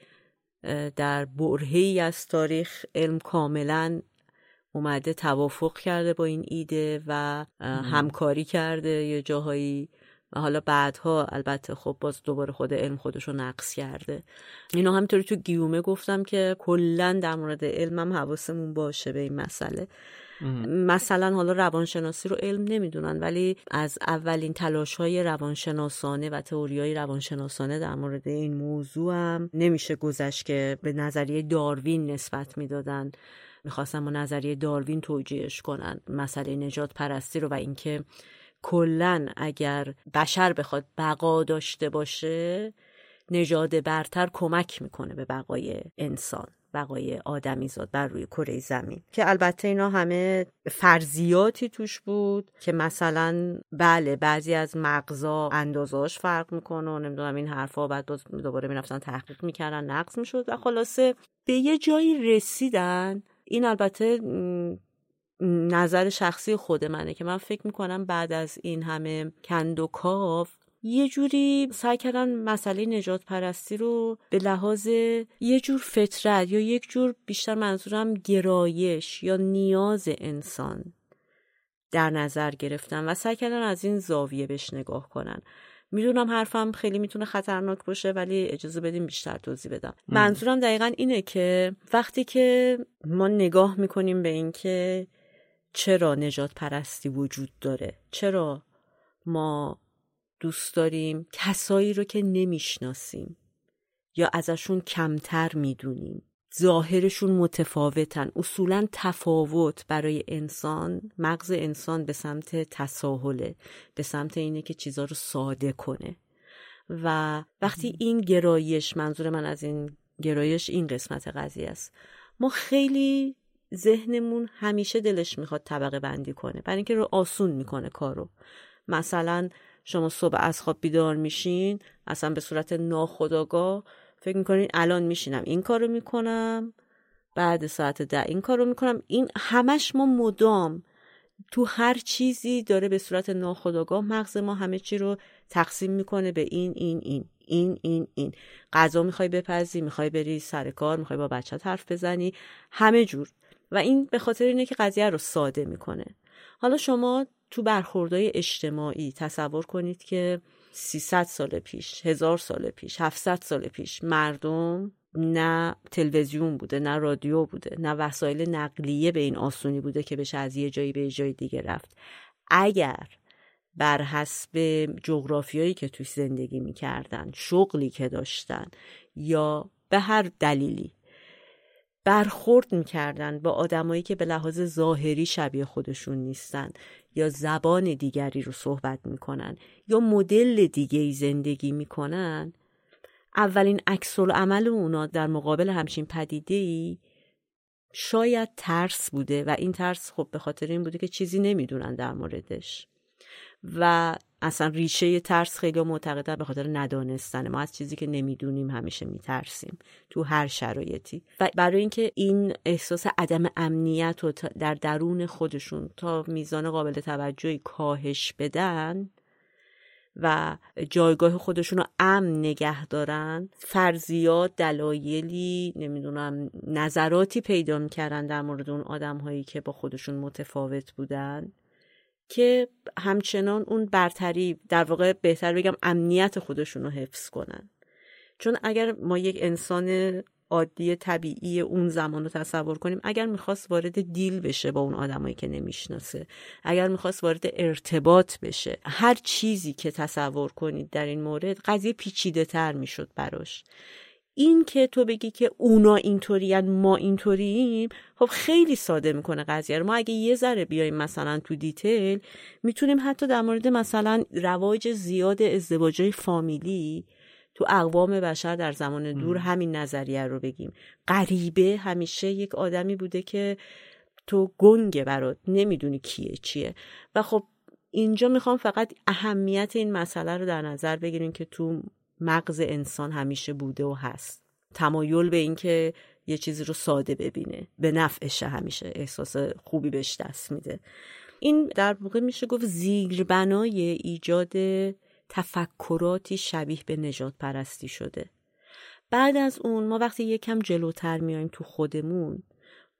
در برهی از تاریخ علم کاملا اومده توافق کرده با این ایده و همکاری کرده. یه جاهایی و حالا بعدها البته خب باز دوباره خود علم خودش رو نقص کرده. اینو همینطوری تو گیومه گفتم که کلا در مورد علمم حواسمون باشه به این مسئله. مثلا حالا روانشناسی رو علم نمی‌دونن ولی از اولین تلاش های روانشناسانه و تئوری های روانشناسانه در مورد این موضوع هم نمیشه گذشت که به نظریه داروین نسبت می‌دادن. می‌خواستم با نظریه داروین توجیهش کنن. مسئله نجات پرستی رو و اینکه کلا اگر بشر بخواد بقا داشته باشه نژاد برتر کمک می‌کنه به بقای انسان بقای آدمیزاد بر روی کره زمین. که البته اینا همه فرضیاتی توش بود که مثلا بله بعضی از مغزا اندازاش فرق می‌کنه و نمی‌دونم این حرفا بعد دوباره می‌رفتن تحقیق می‌کردن نقص می‌شد و خلاصه به یه جایی رسیدن. این البته نظر شخصی خود منه که من فکر می‌کنم بعد از این همه کند و کاف یه جوری سعی کردن مسئله نجات پرستی رو به لحاظ یه جور فطرت یا یک جور بیشتر منظورم گرایش یا نیاز انسان در نظر گرفتن و سعی کردن از این زاویه بهش نگاه کنن. می‌دونم حرفم خیلی می‌تونه خطرناک باشه ولی اجازه بدیم بیشتر توضیح بدم. منظورم دقیقا اینه که وقتی که ما نگاه می‌کنیم به اینکه چرا نجات پرستی وجود داره؟ چرا ما دوست داریم کسایی رو که نمی‌شناسیم یا ازشون کمتر می‌دونیم؟ ظاهرشون متفاوتن. اصولا تفاوت برای انسان مغز انسان به سمت تساهله به سمت اینه که چیزا رو ساده کنه. و وقتی این گرایش منظور من از این گرایش این قسمت قضیه است. ما خیلی ذهنمون همیشه دلش می‌خواد طبقه بندی کنه. برای اینکه رو آسون می‌کنه کارو. مثلا شما صبح از خواب بیدار میشین اصلا به صورت ناخداگاه فکر می‌کنین الان میشینم این کارو می‌کنم بعد ساعت ده این کارو می‌کنم. این همش ما مدام تو هر چیزی داره به صورت ناخداگاه مغز ما همه چی رو تقسیم می‌کنه به این این این این این این. غذا می‌خوای بپزی می‌خوای بری سر کار می‌خوای با بچه حرف بزنی همه جور. و این به خاطر اینه که قضیه رو ساده می‌کنه. حالا شما تو برخوردهای اجتماعی تصور کنید که 300 سال پیش هزار سال پیش 700 سال پیش مردم نه تلویزیون بوده نه رادیو بوده نه وسایل نقلیه به این آسونی بوده که بشه از یه جایی به جای دیگه رفت. اگر بر حسب جغرافیایی که توی زندگی می‌کردن شغلی که داشتن یا به هر دلیلی برخورد می‌کردن با آدمایی که به لحاظ ظاهری شبیه خودشون نیستن یا زبان دیگری رو صحبت می‌کنن یا مدل دیگه ای زندگی می‌کنن. اولین عکس عمل اونا در مقابل همچین پدیده ای شاید ترس بوده و این ترس خب به خاطر این بوده که چیزی نمی‌دونن در موردش. و اصلا ریشه ترس خیلی معتقدن به خاطر ندانستن. ما از چیزی که نمی‌دونیم همیشه میترسیم تو هر شرایطی. و برای اینکه این احساس عدم امنیت رو در درون خودشون تا میزان قابل توجهی کاهش بدن و جایگاه خودشون رو امن نگه دارن فرضیات دلایلی نمی‌دونم نظراتی پیدا می‌کردن در مورد اون آدم هایی که با خودشون متفاوت بودن. که همچنان اون برتری در واقع بهتر بگم امنیت خودشون رو حفظ کنن. چون اگر ما یک انسان عادی طبیعی اون زمان رو تصور کنیم اگر می‌خواست وارد دیل بشه با اون آدمایی که نمی‌شناسه اگر می‌خواست وارد ارتباط بشه هر چیزی که تصور کنید در این مورد قضیه پیچیده تر می‌شد براش. این که تو بگی که اونا اینطورین ما اینطوریم خب خیلی ساده می‌کنه قضیه رو. ما اگه یه ذره بیایم مثلا تو دیتیل می‌تونیم حتی در مورد مثلا رواج زیاد ازدواجای فامیلی تو اقوام بشر در زمان دور همین نظریه رو بگیم. غریبه همیشه یک آدمی بوده که تو گنگه برات نمی‌دونی کیه چیه. و خب اینجا می‌خوام فقط اهمیت این مسئله رو در نظر بگیریم که تو مغز انسان همیشه بوده و هست. تمایل به اینکه یه چیزی رو ساده ببینه. به نفعشه همیشه احساس خوبی بهش دست میده. این در واقع میشه گفت زیربنای ایجاد تفکراتی شبیه به نجات پرستی شده. بعد از اون ما وقتی یکم جلوتر میایم تو خودمون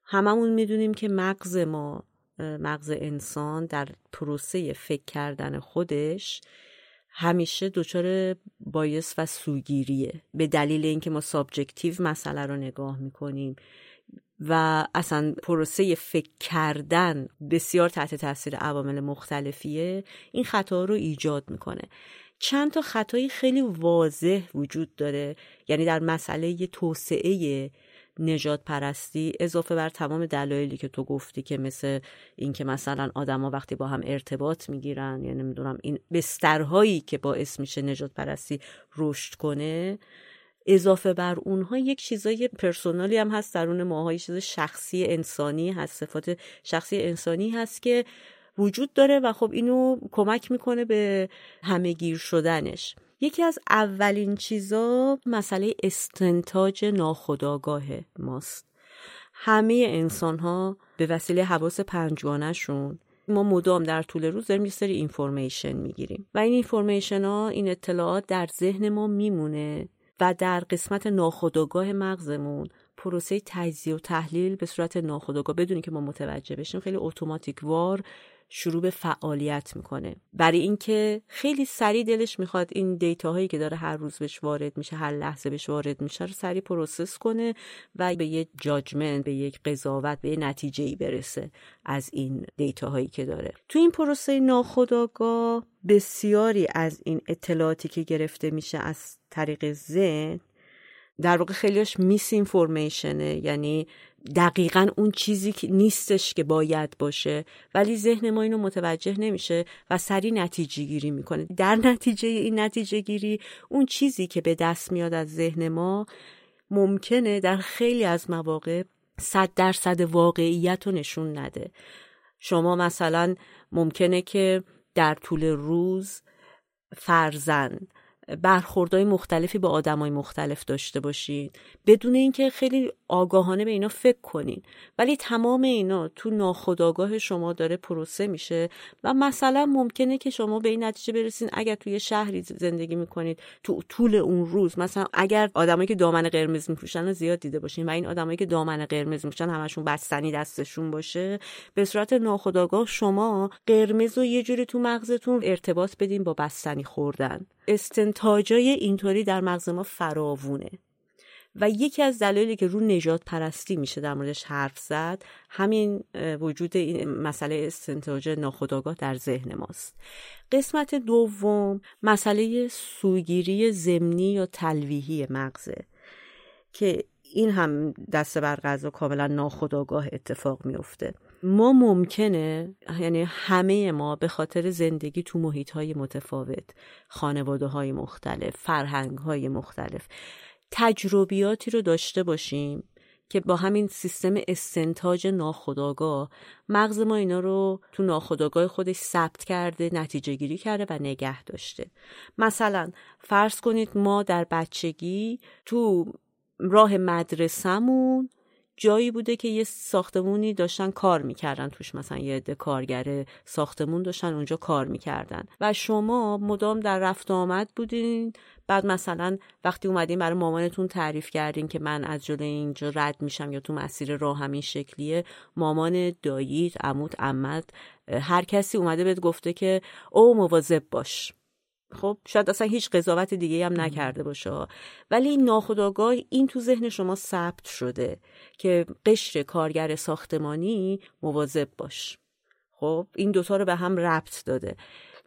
هممون می‌دونیم که مغز ما مغز انسان در پروسه فکر کردن خودش همیشه دچار bias و سوگیریه. به دلیل اینکه ما subjective مسئله رو نگاه می‌کنیم و اصلا پروسه فکر کردن بسیار تحت تاثیر عوامل مختلفیه این خطا رو ایجاد می‌کنه. چند تا خطایی خیلی واضح وجود داره یعنی در مسئله توسعه نژاد پرستی اضافه بر تمام دلایلی که تو گفتی که مثل اینکه مثلا آدما وقتی با هم ارتباط می‌گیرن یا نمی‌دونم این بسترهایی که باعث میشه نجات پرستی رشد کنه اضافه بر اونها یک چیزای پرسونالی هم هست درون ماهای چیز شخصی انسانی هست صفات شخصی انسانی هست که وجود داره و خب اینو کمک می‌کنه به همهگیر شدنش. یکی از اولین چیزا مسئله استنتاج ناخداگاه ماست. همه انسان ها به وسیله حواس پنجگانشون ما مدام در طول روز داریم یه سری information می‌گیریم و این information ها این اطلاعات در ذهن ما میمونه و در قسمت ناخودآگاه مغزمون پروسه تجزیه و تحلیل به صورت ناخودآگاه بدون اینکه ما متوجه بشیم خیلی اتوماتیک وار شروع به فعالیت می‌کنه. برای اینکه خیلی سریع دلش می‌خواد این data هایی که داره هر روز بهش وارد میشه هر لحظه بهش وارد میشه رو سریع process کنه و به یه جاجمنت به یک قضاوت به یه نتیجه ای برسه از این دیتا هایی که داره. تو این پروسه ناخودآگاه بسیاری از این اطلاعاتی که گرفته میشه از طریق ذهن در واقع خیلیش میس اینفورمیشنه یعنی دقیقا اون چیزی که نیستش که باید باشه. ولی ذهن ما اینو متوجه نمیشه و سریع نتیجه گیری می‌کنه. در نتیجه این نتیجه گیری اون چیزی که به دست میاد از ذهن ما ممکنه در خیلی از مواقع صد درصد واقعیت رو نشون نده. شما مثلا ممکنه که در طول روز فرزن برخوردهای مختلفی با آدمای مختلف داشته باشین بدون اینکه خیلی آگاهانه به اینا فکر کنین. ولی تمام اینا تو ناخودآگاه شما داره پروسه میشه و مثلا ممکنه که شما به این نتیجه برسین اگر توی شهری زندگی می‌کنید تو طول اون روز مثلا اگر آدمایی که دامن قرمز میپوشن زیاد دیده باشین و این آدمایی که دامن قرمز میپوشن همشون بستنی دستشون باشه به صورت ناخودآگاه شما قرمز رو یه جوری تو مغزتون ارتباط بدین با بستنی خوردن. استنتاجای اینطوری در مغز ما فراوونه. و یکی از دلایلی که رو نجات پرستی میشه در موردش حرف زد همین وجود این مسئله استنتاج ناخودآگاه در ذهن ماست. قسمت دوم مسئله سوگیری زمینی یا تلویحی مغزه که این هم دست بر غذا کاملا ناخودآگاه اتفاق میفته ما ممکنه یعنی همه ما به خاطر زندگی تو محیط های متفاوت خانواده های مختلف فرهنگ های مختلف تجربیاتی رو داشته باشیم که با همین سیستم استنتاج ناخودآگاه مغز ما اینا رو تو ناخودآگاه خودش ثبت کرده نتیجه گیری کرده و نگه داشته. مثلا فرض کنید ما در بچگی تو راه مدرسهمون جایی بوده که یه ساختمونی داشتن کار می‌کردن توش. مثلا یه عده کارگر ساختمون داشتن اونجا کار می‌کردن. و شما مدام در رفت آمد بودین. بعد مثلا وقتی اومدین برای مامانتون تعریف کردین که من از جلوی اینجا رد میشم یا تو مسیر راه همین شکلیه مامان داییت عموت عمت هر کسی اومده بهت گفته که او مواظب باش. خب شاید اصلا هیچ قضاوت دیگه هم نکرده باشه. ولی این ناخداگاه این تو ذهن شما ثبت شده که قشر کارگر ساختمانی مواظب باش. خب این دوتا رو به هم ربط داده.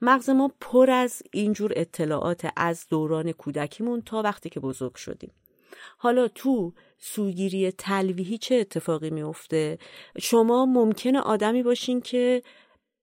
مغز ما پر از اینجور اطلاعات از دوران کودکیمون تا وقتی که بزرگ شدیم. حالا تو سوگیری تلویحی چه اتفاقی میفته شما ممکنه آدمی باشین که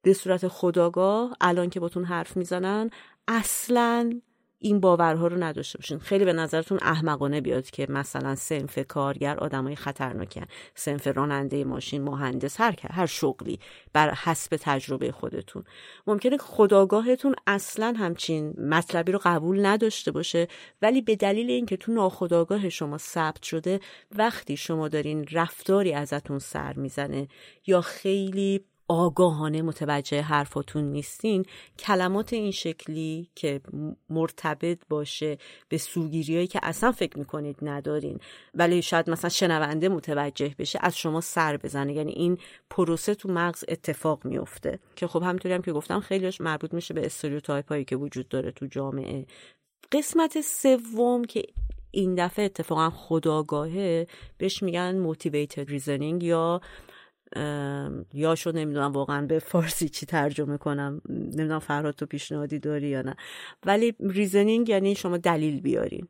به صورت خداگاه الان که باتون حرف می‌زنن اصلا این باورها رو نداشته باشین. خیلی به نظرتون احمقانه بیاد که مثلا سنف کارگر آدمای خطرناکن. سنف راننده ماشین مهندس هر هر شغلی بر حسب تجربه خودتون. ممکنه خداگاهتون اصلا همچین مطلبی رو قبول نداشته باشه ولی به دلیل اینکه تو ناخداگاه شما ثبت شده وقتی شما دارین رفتاری ازتون سر می‌زنه یا خیلی آگاهانه متوجه حرفاتون نیستین. کلمات این شکلی که مرتبط باشه به سوگیریایی که اصلا فکر می‌کنید ندارین. ولی شاید مثلا شنونده متوجه بشه از شما سر بزنه. یعنی این پروسه تو مغز اتفاق میفته که خب همینطوری هم که گفتم خیلیش مربوط میشه به stereotype هایی که وجود داره تو جامعه. قسمت سوم که این دفعه اتفاقا خودآگاهه بهش میگن motivated reasoning یا یاشو نمی‌دونم واقعا به فارسی چی ترجمه کنم. نمی‌دونم فرهاد تو پیشنهادی داری یا نه. ولی reasoning یعنی شما دلیل بیارین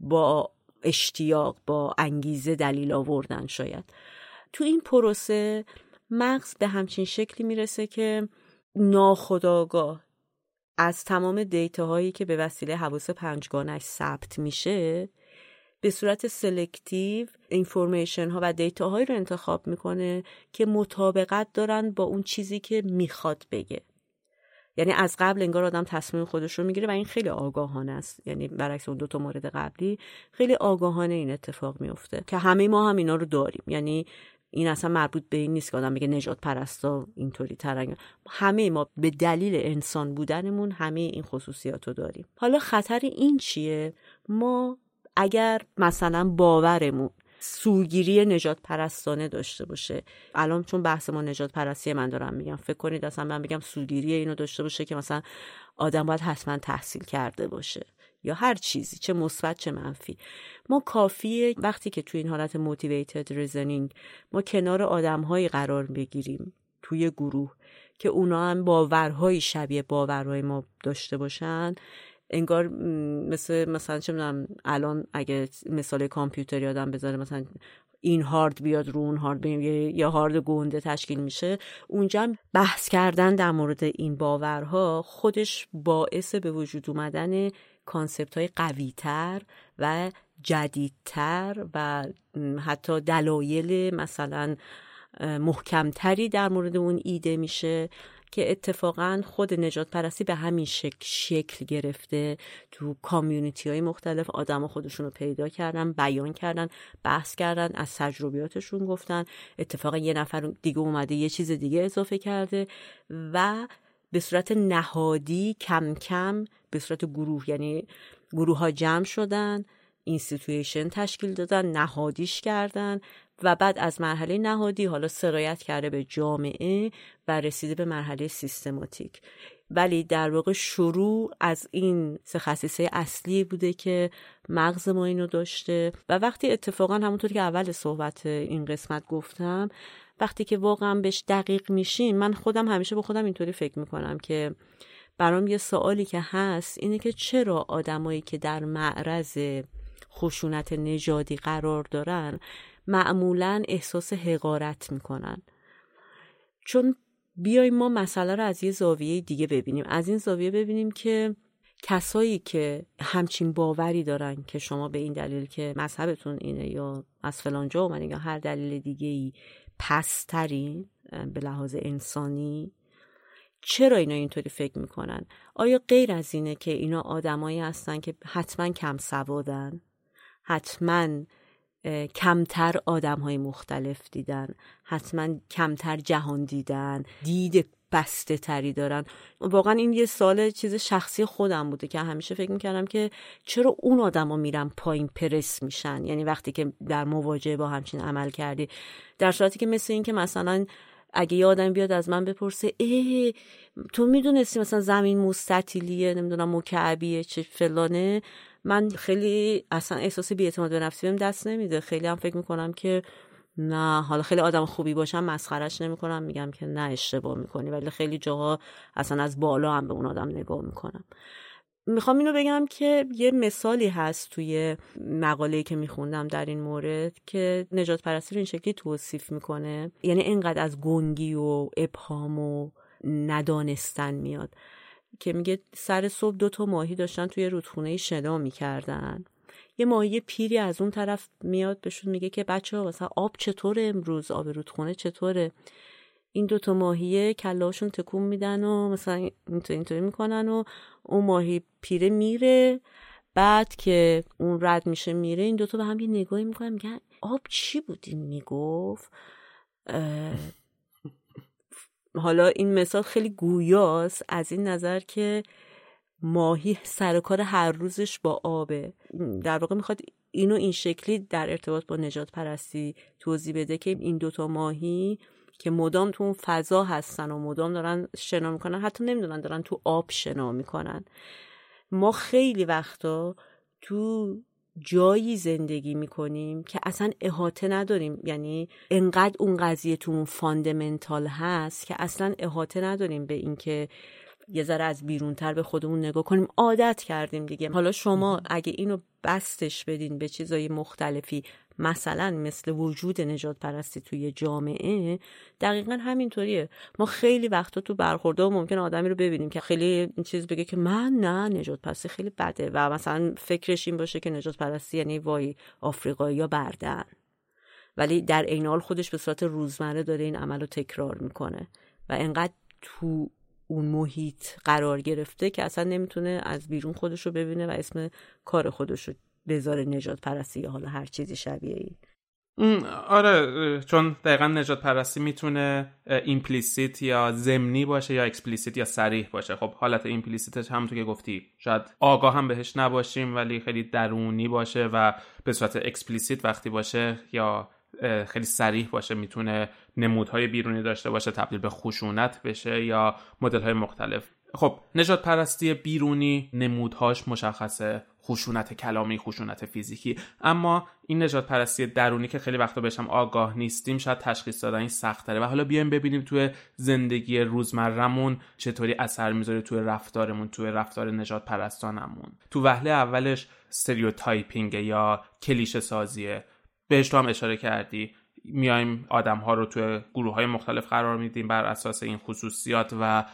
با اشتیاق با انگیزه دلیل آوردن شاید. تو این پروسه مغز به همچین شکلی می‌رسه که ناخودآگاه از تمام data هایی که به وسیله حواس پنجگانش ثبت میشه به صورت selective information ها و data هایی رو انتخاب می‌کنه که مطابقت دارن با اون چیزی که می‌خواد بگه. یعنی از قبل انگار آدم تصمیم خودش رو می‌گیره و این خیلی آگاهانه است. یعنی برعکس اون دو تا مورد قبلی خیلی آگاهانه این اتفاق میفته که همه ما هم اینا رو داریم. یعنی این اصلا مربوط به این نیست که آدم بگه نجات پرستا اینطوری ترنگ. همه ما به دلیل انسان بودنمون همه این خصوصیات رو داریم. حالا خطر این چیه؟ ما اگر مثلا باورمون سوگیری نجات پرستانه داشته باشه الان چون بحث ما نجات پرستی من دارم میگم فکر کنید اصلا من بگم سوگیری اینو داشته باشه که مثلا آدم باید حتما تحصیل کرده باشه یا هر چیزی چه مثبت چه منفی. ما کافیه وقتی که توی این حالت motivated reasoning ما کنار آدمهایی قرار بگیریم توی گروه که اونا هم باورهای شبیه باورهای ما داشته باشن. انگار مثل مثلا چه می‌دونم الان اگه مثال کامپیوتر یادم بذاره مثلا این هارد بیاد رو اون هارد یا هارد گنده تشکیل میشه. اونجا بحث کردن در مورد این باورها خودش باعث به وجود اومدن کانسپت های قوی تر و جدیدتر و حتی دلایل مثلا محکمتری در مورد اون ایده میشه. که اتفاقا خود نجات پرستی به همین شکل, شکل گرفته. تو کامیونیتی های مختلف آدم خودشون رو پیدا کردن بیان کردن بحث کردن از تجربیاتشون گفتن. اتفاقا یه نفر دیگه اومده یه چیز دیگه اضافه کرده و به صورت نهادی کم کم به صورت گروه یعنی گروه ها جمع شدن institution تشکیل دادن نهادیش کردن و بعد از مرحله نهادی حالا سرایت کرده به جامعه و رسیده به مرحله سیستماتیک. ولی در واقع شروع از این سه اصلی بوده که مغز ما اینو داشته. و وقتی اتفاقا همونطور که اول صحبت این قسمت گفتم وقتی که واقعا بهش دقیق میشین من خودم همیشه به خودم اینطوری فکر می‌کنم که برام یه سوالی که هست اینه که چرا آدمایی که در معرض خشونت نژادی قرار دارن معمولا احساس حقارت می‌کنن. چون بیایم ما مسئله رو از یه زاویه دیگه ببینیم. از این زاویه ببینیم که کسایی که همچین باوری دارن که شما به این دلیل که مذهبتون اینه یا از فلان جا اومدین یا هر دلیل دیگه ای پسترین به لحاظ انسانی چرا اینا اینطوری فکر می‌کنن؟ آیا غیر از اینه که اینا آدمایی هستن که حتما کم سوادن؟ حتما کمتر آدم های مختلف دیدن حتما کمتر جهان دیدن دید بسته تری دارن. واقعا این یه سال چیز شخصی خودم بوده که همیشه فکر می‌کردم که چرا اون آدما میرن پایین پرس میشن؟ یعنی وقتی که در مواجهه با همچین عمل کردی در صورتی که مثل این که مثلا اگه یه آدم بیاد از من بپرسه ای تو می‌دونستی مثلا زمین مستطیلیه نمی‌دونم مکعبیه چه فلانه؟ من خیلی اصلا احساس بیاعتماد به نفسی بهم دست نمیده. خیلی هم فکر می‌کنم که نه حالا خیلی آدم خوبی باشم مسخرش نمی‌کنم میگم که نه اشتباه می‌کنی. ولی خیلی جاها اصلا از بالا هم به اون آدم نگاه می‌کنم. می‌خوام اینو بگم که یه مثالی هست توی مقاله‌ای که میخوندم در این مورد که نجات پرستی رو این شکلی توصیف می‌کنه. یعنی اینقدر از گنگی و ابهام و ندانستن میاد. که میگه سر صبح دو تا ماهی داشتن توی رودخونه شنا می‌کردن. یه ماهی پیری از اون طرف میاد بهشون میگه که بچه ها مثلا آب چطوره امروز؟ آب رودخونه چطوره؟ این دوتا ماهیه کلاشون تکون میدن و مثلا اینطوری می‌کنن و اون ماهی پیره میره. بعد که اون رد میشه میره. این دوتا به هم یه نگاهی می‌کنن میگن آب چی بود؟ این می‌گفت؟ حالا این مثال خیلی گویاست از این نظر که ماهی سر کار هر روزش با آبه. در واقع می‌خواد اینو این شکلی در ارتباط با نژادپرستی توضیح بده که این دوتا ماهی که مدام تو اون فضا هستن و مدام دارن شنا می‌کنن حتی نمی‌دونن دارن تو آب شنا می‌کنن. ما خیلی وقتا تو جایی زندگی می‌کنیم که اصلا احاطه نداریم. یعنی انقدر اون قضیه تو اون fundamental هست که اصلا احاطه نداریم به اینکه یه ذره از بیرونتر به خودمون نگاه کنیم. عادت کردیم دیگه. حالا شما اگه اینو بستش بدین به چیزای مختلفی مثلا مثل وجود نجات پرستی توی جامعه دقیقا همینطوریه. ما خیلی وقتا تو برخورده ممکن آدمی رو ببینیم که خیلی این چیز بگه که من نه نجات پرستی خیلی بده و مثلا فکرش این باشه که نجات پرستی یعنی وای آفریقایی یا بردن. ولی در عین حال خودش به صورت روزمره داره این عمل رو تکرار می‌کنه و انقدر تو اون محیط قرار گرفته که اصلا نمی‌تونه از بیرون خودش رو ببینه و اسم کار خودش رو بذاره نژادپرستی یا حالا هر چیزی شبیه این آره چون دقیقا نژادپرستی می‌تونه implicit یا ضمنی باشه یا explicit یا صریح باشه. خب حالت implicit ش هم تو که گفتی. شاید آگاه هم بهش نباشیم ولی خیلی درونی باشه و به صورت explicit وقتی باشه یا خیلی صریح باشه می‌تونه نمودهای بیرونی داشته باشه تبدیل به خشونت بشه یا مدل مختلف. خب نژادپرستی بیرونی نمودهاش مشخصه. خشونت کلامی خشونت فیزیکی. اما این نژادپرستی درونی که خیلی وقتا بهش هم آگاه نیستیم شاید تشخیص دادن این سختی داره و حالا بیایم ببینیم توی زندگی روزمرمون چطوری اثر می‌ذاره توی رفتارمون توی رفتار نژادپرستانمون تو وهله اولش stereotyping یا کلیشه سازیه بهش تو هم اشاره کردی. میایم آدم ها رو توی گروه های مختلف قرار میدیم بر اساس این خصوصیات و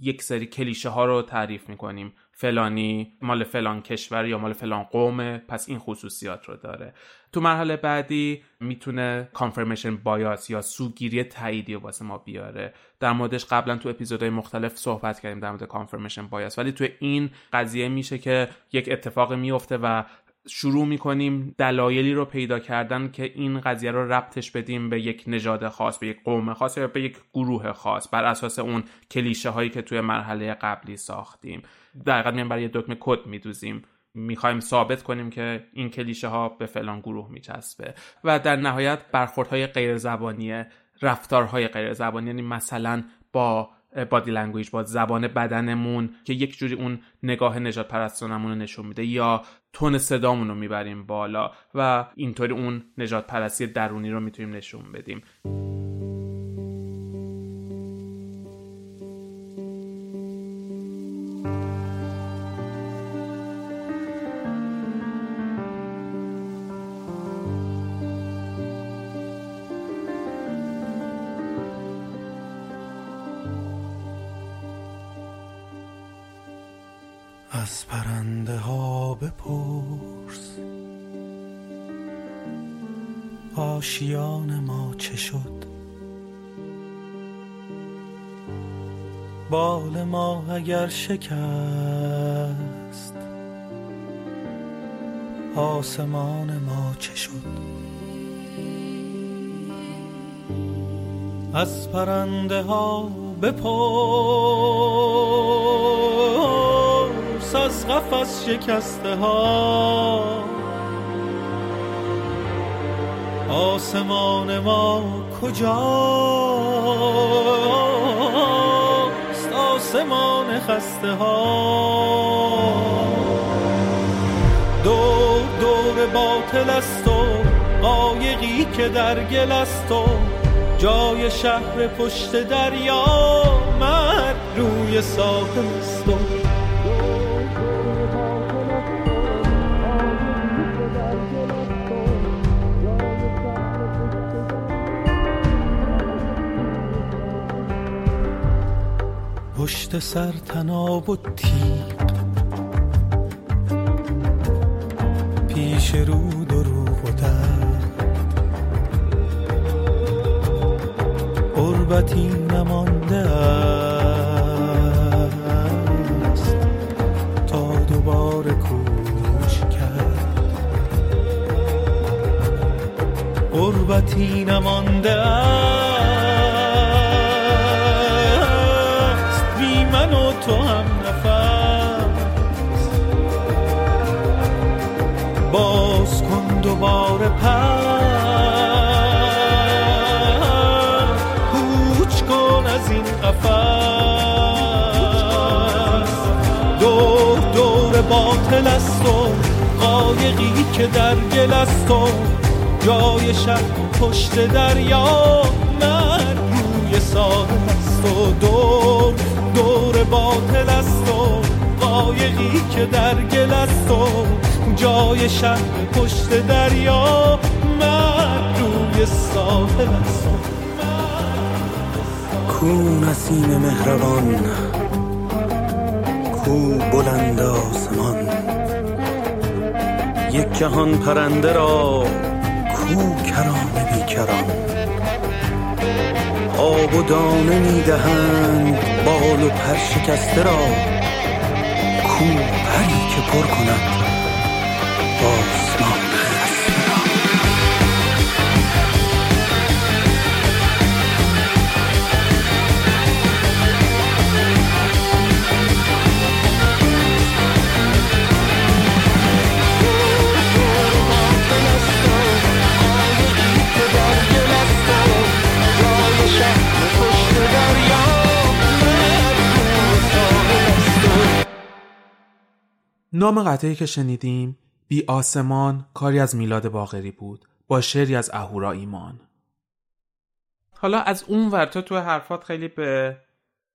یک سری کلیشه ها رو تعریف می‌کنیم. فلانی مال فلان کشور یا مال فلان قومه پس این خصوصیات رو داره. تو مرحله بعدی می‌تونه کانفرمیشن بایاس یا سوگیری تاییدی واسه ما بیاره. در موردش قبلا تو اپیزودهای مختلف صحبت کردیم در مورد کانفرمیشن بایاس ولی تو این قضیه میشه که یک اتفاق میفته و شروع می‌کنیم دلایلی رو پیدا کردن که این قضیه رو ربطش بدیم به یک نژاد خاص به یک قوم خاص یا به یک گروه خاص بر اساس اون کلیشه هایی که توی مرحله قبلی ساختیم. در حقیقت برای یک دکمه کت میدوزیم. می‌خوایم ثابت کنیم که این کلیشه ها به فلان گروه میچسبه. و در نهایت برخوردهای غیر زبانی رفتارهای غیر زبانی یعنی مثلا با body language با زبان بدنمون که یک جوری اون نگاه نژادپرستانمون رو نشون میده یا تون صدامون رو می‌بریم بالا و اینطوری اون نجات پرستی درونی رو می‌تونیم نشون بدیم. شکست. آسمان ما چه شد؟ از پرنده ها بپرس از قفس شکسته ها. آسمان ما کجاست آسمان خسته ها دور دور باطل است و قایقی که در گل است و جای شهر پشت دریا مرد روی ساحل است و سر تناب و تیغ. پیش رو دروغ و درد قربتی نمانده است. تا دوباره کوش کرد. قربتی نمانده باطل است و قایقی که در گل است و جای شب پشت دریا من روی ساحل است و دور دور باطل است و قایقی که در گل است و جای شب پشت دریا من روی ساحل است. کو نسیم مهربان کو بلند آسمان. یک جهان پرنده را کو کران بیکران. آب و دانه می‌دهند بال و پر شکسته را کو پری که پر کند. نام قطعی که شنیدیم بی آسمان کاری از میلاد باقری بود با شعری از اهورا ایمان. حالا از اون ورتا تو حرفات خیلی به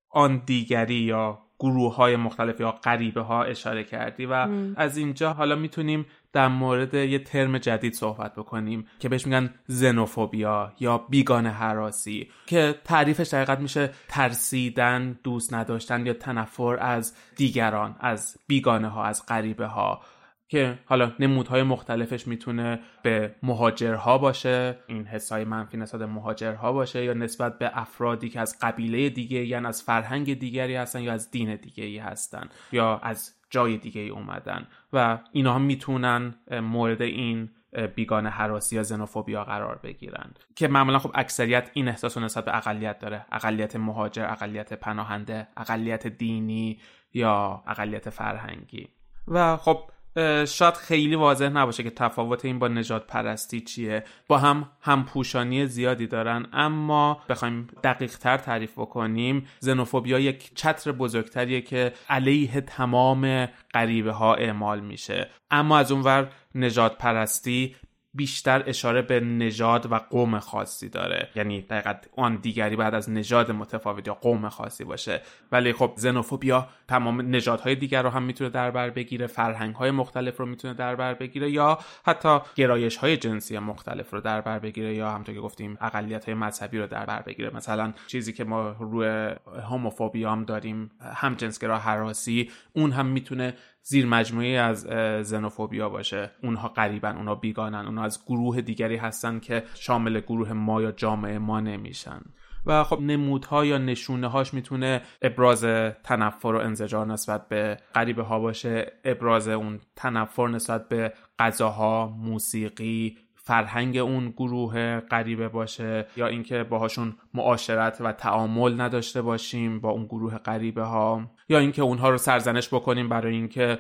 آن دیگری یا گروه های مختلف یا غریبه ها اشاره کردی و از اینجا حالا می‌تونیم در مورد یه ترم جدید صحبت بکنیم که بهش میگن زنوفوبیا یا بیگانه حراسی که تعریفش دقیقت میشه ترسیدن دوست نداشتن یا تنفر از دیگران از بیگانه ها از غریبه ها که حالا نمودهای مختلفش می‌تونه به مهاجرها باشه این حسای منفی نسبت مهاجرها باشه یا نسبت به افرادی که از قبیله دیگه یا از فرهنگ دیگری هستن یا از دین دیگری هستن یا از جای دیگه ای اومدن و اینا هم می‌تونن مورد این بیگانه حراسی یا زنوفوبیا قرار بگیرن. که معمولا خب اکثریت این احساس رو نسبت به اقلیت داره. اقلیت مهاجر اقلیت پناهنده اقلیت دینی یا اقلیت فرهنگی. و خب شاید خیلی واضح نباشه که تفاوت این با نجات پرستی چیه. با هم همپوشانی زیادی دارن اما بخوایم دقیق تر تعریف بکنیم. زنوفوبیا یک چتر بزرگتریه که علیه تمام غریبه ها اعمال میشه. اما از اونور نجات پرستی بیشتر اشاره به نژاد و قوم خاصی داره. یعنی دقیقا آن دیگری بعد از نژاد متفاوت یا قوم خاصی باشه. ولی خب زنوفوبیا تمام نژادهای دیگر رو هم می‌تونه در بر بگیره فرهنگ های مختلف رو می‌تونه در بر بگیره یا حتی گرایش های جنسی مختلف رو در بر بگیره یا همونطور که گفتیم اقلیت های مذهبی رو در بر بگیره. مثلا چیزی که ما روی هوموفوبیا هم داریم هم جنسگرا حراسی اون هم می‌تونه زیر مجموعه از زنوفوبیا باشه. اونها قریبن اونها بیگانن اونها از گروه دیگری هستن که شامل گروه ما یا جامعه ما نمیشن. و خب نمودها یا نشونه هاش می‌تونه ابراز تنفر و انزجار نسبت به غریبه ها باشه ابراز اون تنفر نسبت به غذاها موسیقی فرهنگ اون گروه غریبه باشه یا اینکه باهاشون معاشرت و تعامل نداشته باشیم با اون گروه غریبه ها یا اینکه اونها رو سرزنش بکنیم برای اینکه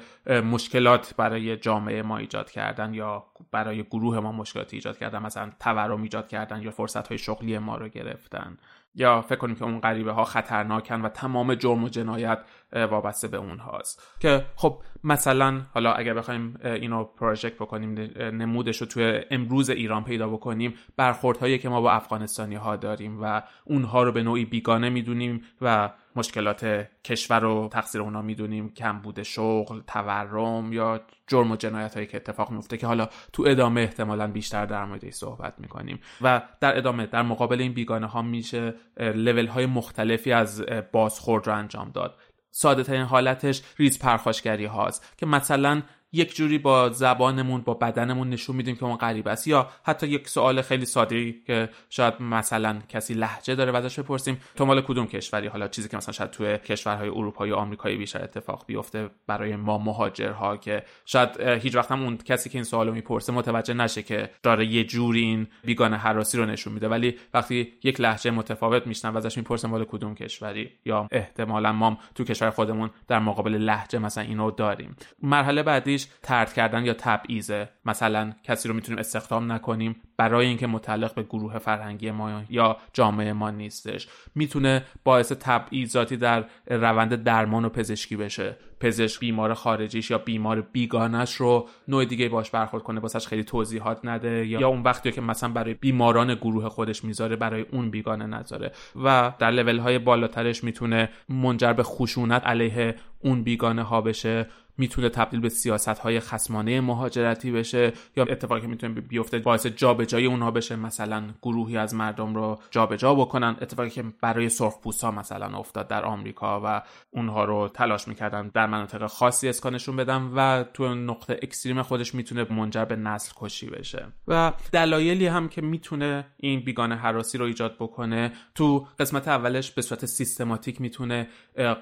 مشکلات برای جامعه ما ایجاد کردن یا برای گروه ما مشکلات ایجاد کردن مثلا تورم ایجاد کردن یا فرصت های شغلی ما رو گرفتن. یا فکر کنیم که اون غریبه ها خطرناکن و تمام جرم و جنایت وابسته به اونهاست. که خب مثلا حالا اگر بخوایم اینو پروژکت بکنیم نمودش رو توی امروز ایران پیدا بکنیم برخوردهایی که ما با افغانستانی ها داریم و اونها رو به نوعی بیگانه می‌دونیم و مشکلات کشور و تقصیر اونا می‌دونیم کمبود شغل تورم یا جرم و جنایت هایی که اتفاق میفته که حالا تو ادامه احتمالا بیشتر در موردش صحبت می‌کنیم. و در ادامه در مقابل این بیگانه ها میشه لول های مختلفی از بازخورد رو انجام داد. ساده ترین حالتش ریز پرخاشگری هاست که مثلا یک جوری با زبانمون با بدنمون نشون میدیم که اون غریب است. یا حتی یک سوال خیلی ساده که شاید مثلا کسی لحجه داره ازش بپرسیم. تو مال کدوم کشوری؟ حالا چیزی که مثلا شاید توی کشورهای اروپایی و آمریکایی بیشتر اتفاق بیفته برای ما مهاجرها که شاید هیچ وقت هم اون کسی که این سوالو می‌پرسه متوجه نشه که داره یه جوری این بیگانه حراسی رو نشون میده. ولی وقتی یک لحجه متفاوت میشنن و ازش می‌پرسه مال کدوم کشوری؟ یا احتمالا ما تو کشور خودمون در مقابل لحجه مثلا اینو داریم. مرحله بعدی ترد کردن یا تبعیضه. مثلا کسی رو می‌تونیم استخدام نکنیم برای اینکه متعلق به گروه فرهنگی ما یا جامعه ما نیستش. می‌تونه باعث تبعیضاتی در روند درمان و پزشکی بشه. پزشک بیمار خارجیش یا بیمار بیگانش رو نوع دیگه باش برخورد کنه واسش خیلی توضیحات نده یا اون وقتی که مثلا برای بیماران گروه خودش می‌ذاره برای اون بیگانه نذاره. و در لول های بالاترش می‌تونه منجر به خشونت علیه اون بیگانه ها بشه. می‌تونه تبدیل به سیاست های خسمانه مهاجرتی بشه یا اتفاقی که می‌تونه بیفته باعث جابجایی اونها بشه مثلا گروهی از مردم رو جابجا بکنن. اتفاقی که برای سرخپوست ها مثلا افتاد در آمریکا و اونها رو تلاش می‌کردن در مناطق خاصی اسکانشون بدن و تو نقطه اکستریم خودش می‌تونه منجر به نسل کشی بشه. و دلایلی هم که می‌تونه این بیگانه حراسی رو ایجاد بکنه تو قسمت اولش به صورت سیستماتیک می‌تونه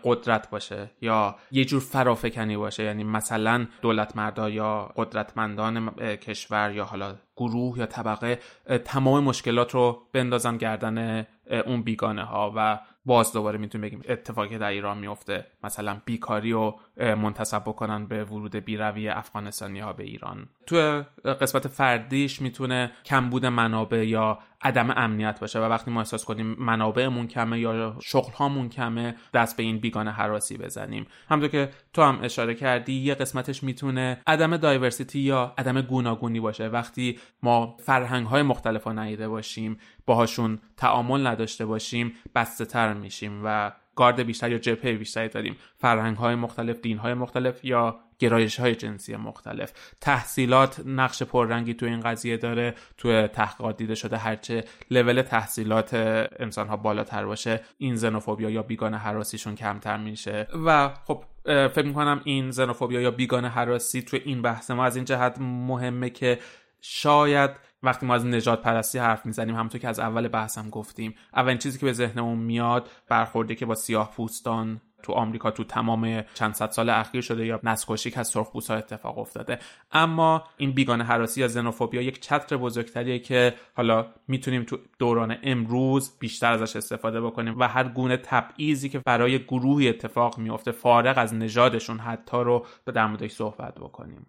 قدرت باشه یا یه جور فرافکنی باشه. یعنی مثلا دولت مردا یا قدرتمندان کشور یا حالا گروه یا طبقه تمام مشکلات رو بندازن گردن اون بیگانه ها و باز دوباره می‌تونیم بگیم اتفاقی در ایران میفته مثلا بیکاری رو منتصب بکنن به ورود بیروی افغانستانی ها به ایران. تو قسمت فردیش می‌تونه کمبود منابع یا عدم امنیت باشه و وقتی ما احساس کنیم منابعمون کمه یا شغل هامون کمه دست به این بیگانه حراسی بزنیم. همونطور که تو هم اشاره کردی یه قسمتش می‌تونه عدم دایورسیتی یا عدم گوناگونی باشه. وقتی ما فرهنگ های مختلف رو ندیده باشیم باهاشون تعامل نداشته باشیم بسته تر میشیم و گارد بیشتر یا جبهه بیشتری داریم؟ فرهنگ های مختلف دین های مختلف یا گرایش های جنسی مختلف؟ تحصیلات نقش پررنگی تو این قضیه داره؟ تو تحقیقات دیده شده هرچه لول تحصیلات انسان ها بالاتر باشه این زنوفوبیا یا بیگانه حراسیشون کمتر میشه؟ و خب فکر می‌کنم این زنوفوبیا یا بیگانه حراسی تو این بحث ما از این جهت مهمه که شاید وقتی ما از نجات پرستی حرف می‌زنیم همونطور که از اول بحثم گفتیم اولین چیزی که به ذهنمون میاد برخورده که با سیاه پوستان تو آمریکا تو تمام چند صد سال اخیر شده یا نسکشی که از سرخپوست ها اتفاق افتاده. اما این بیگانه حراسی یا زنوفوبیا یک چتر بزرگتریه که حالا می‌تونیم تو دوران امروز بیشتر ازش استفاده بکنیم و هر گونه تبعیضی که برای گروهی اتفاق میفته فارغ از نژادشون حتی رو به در موردش صحبت بکنیم.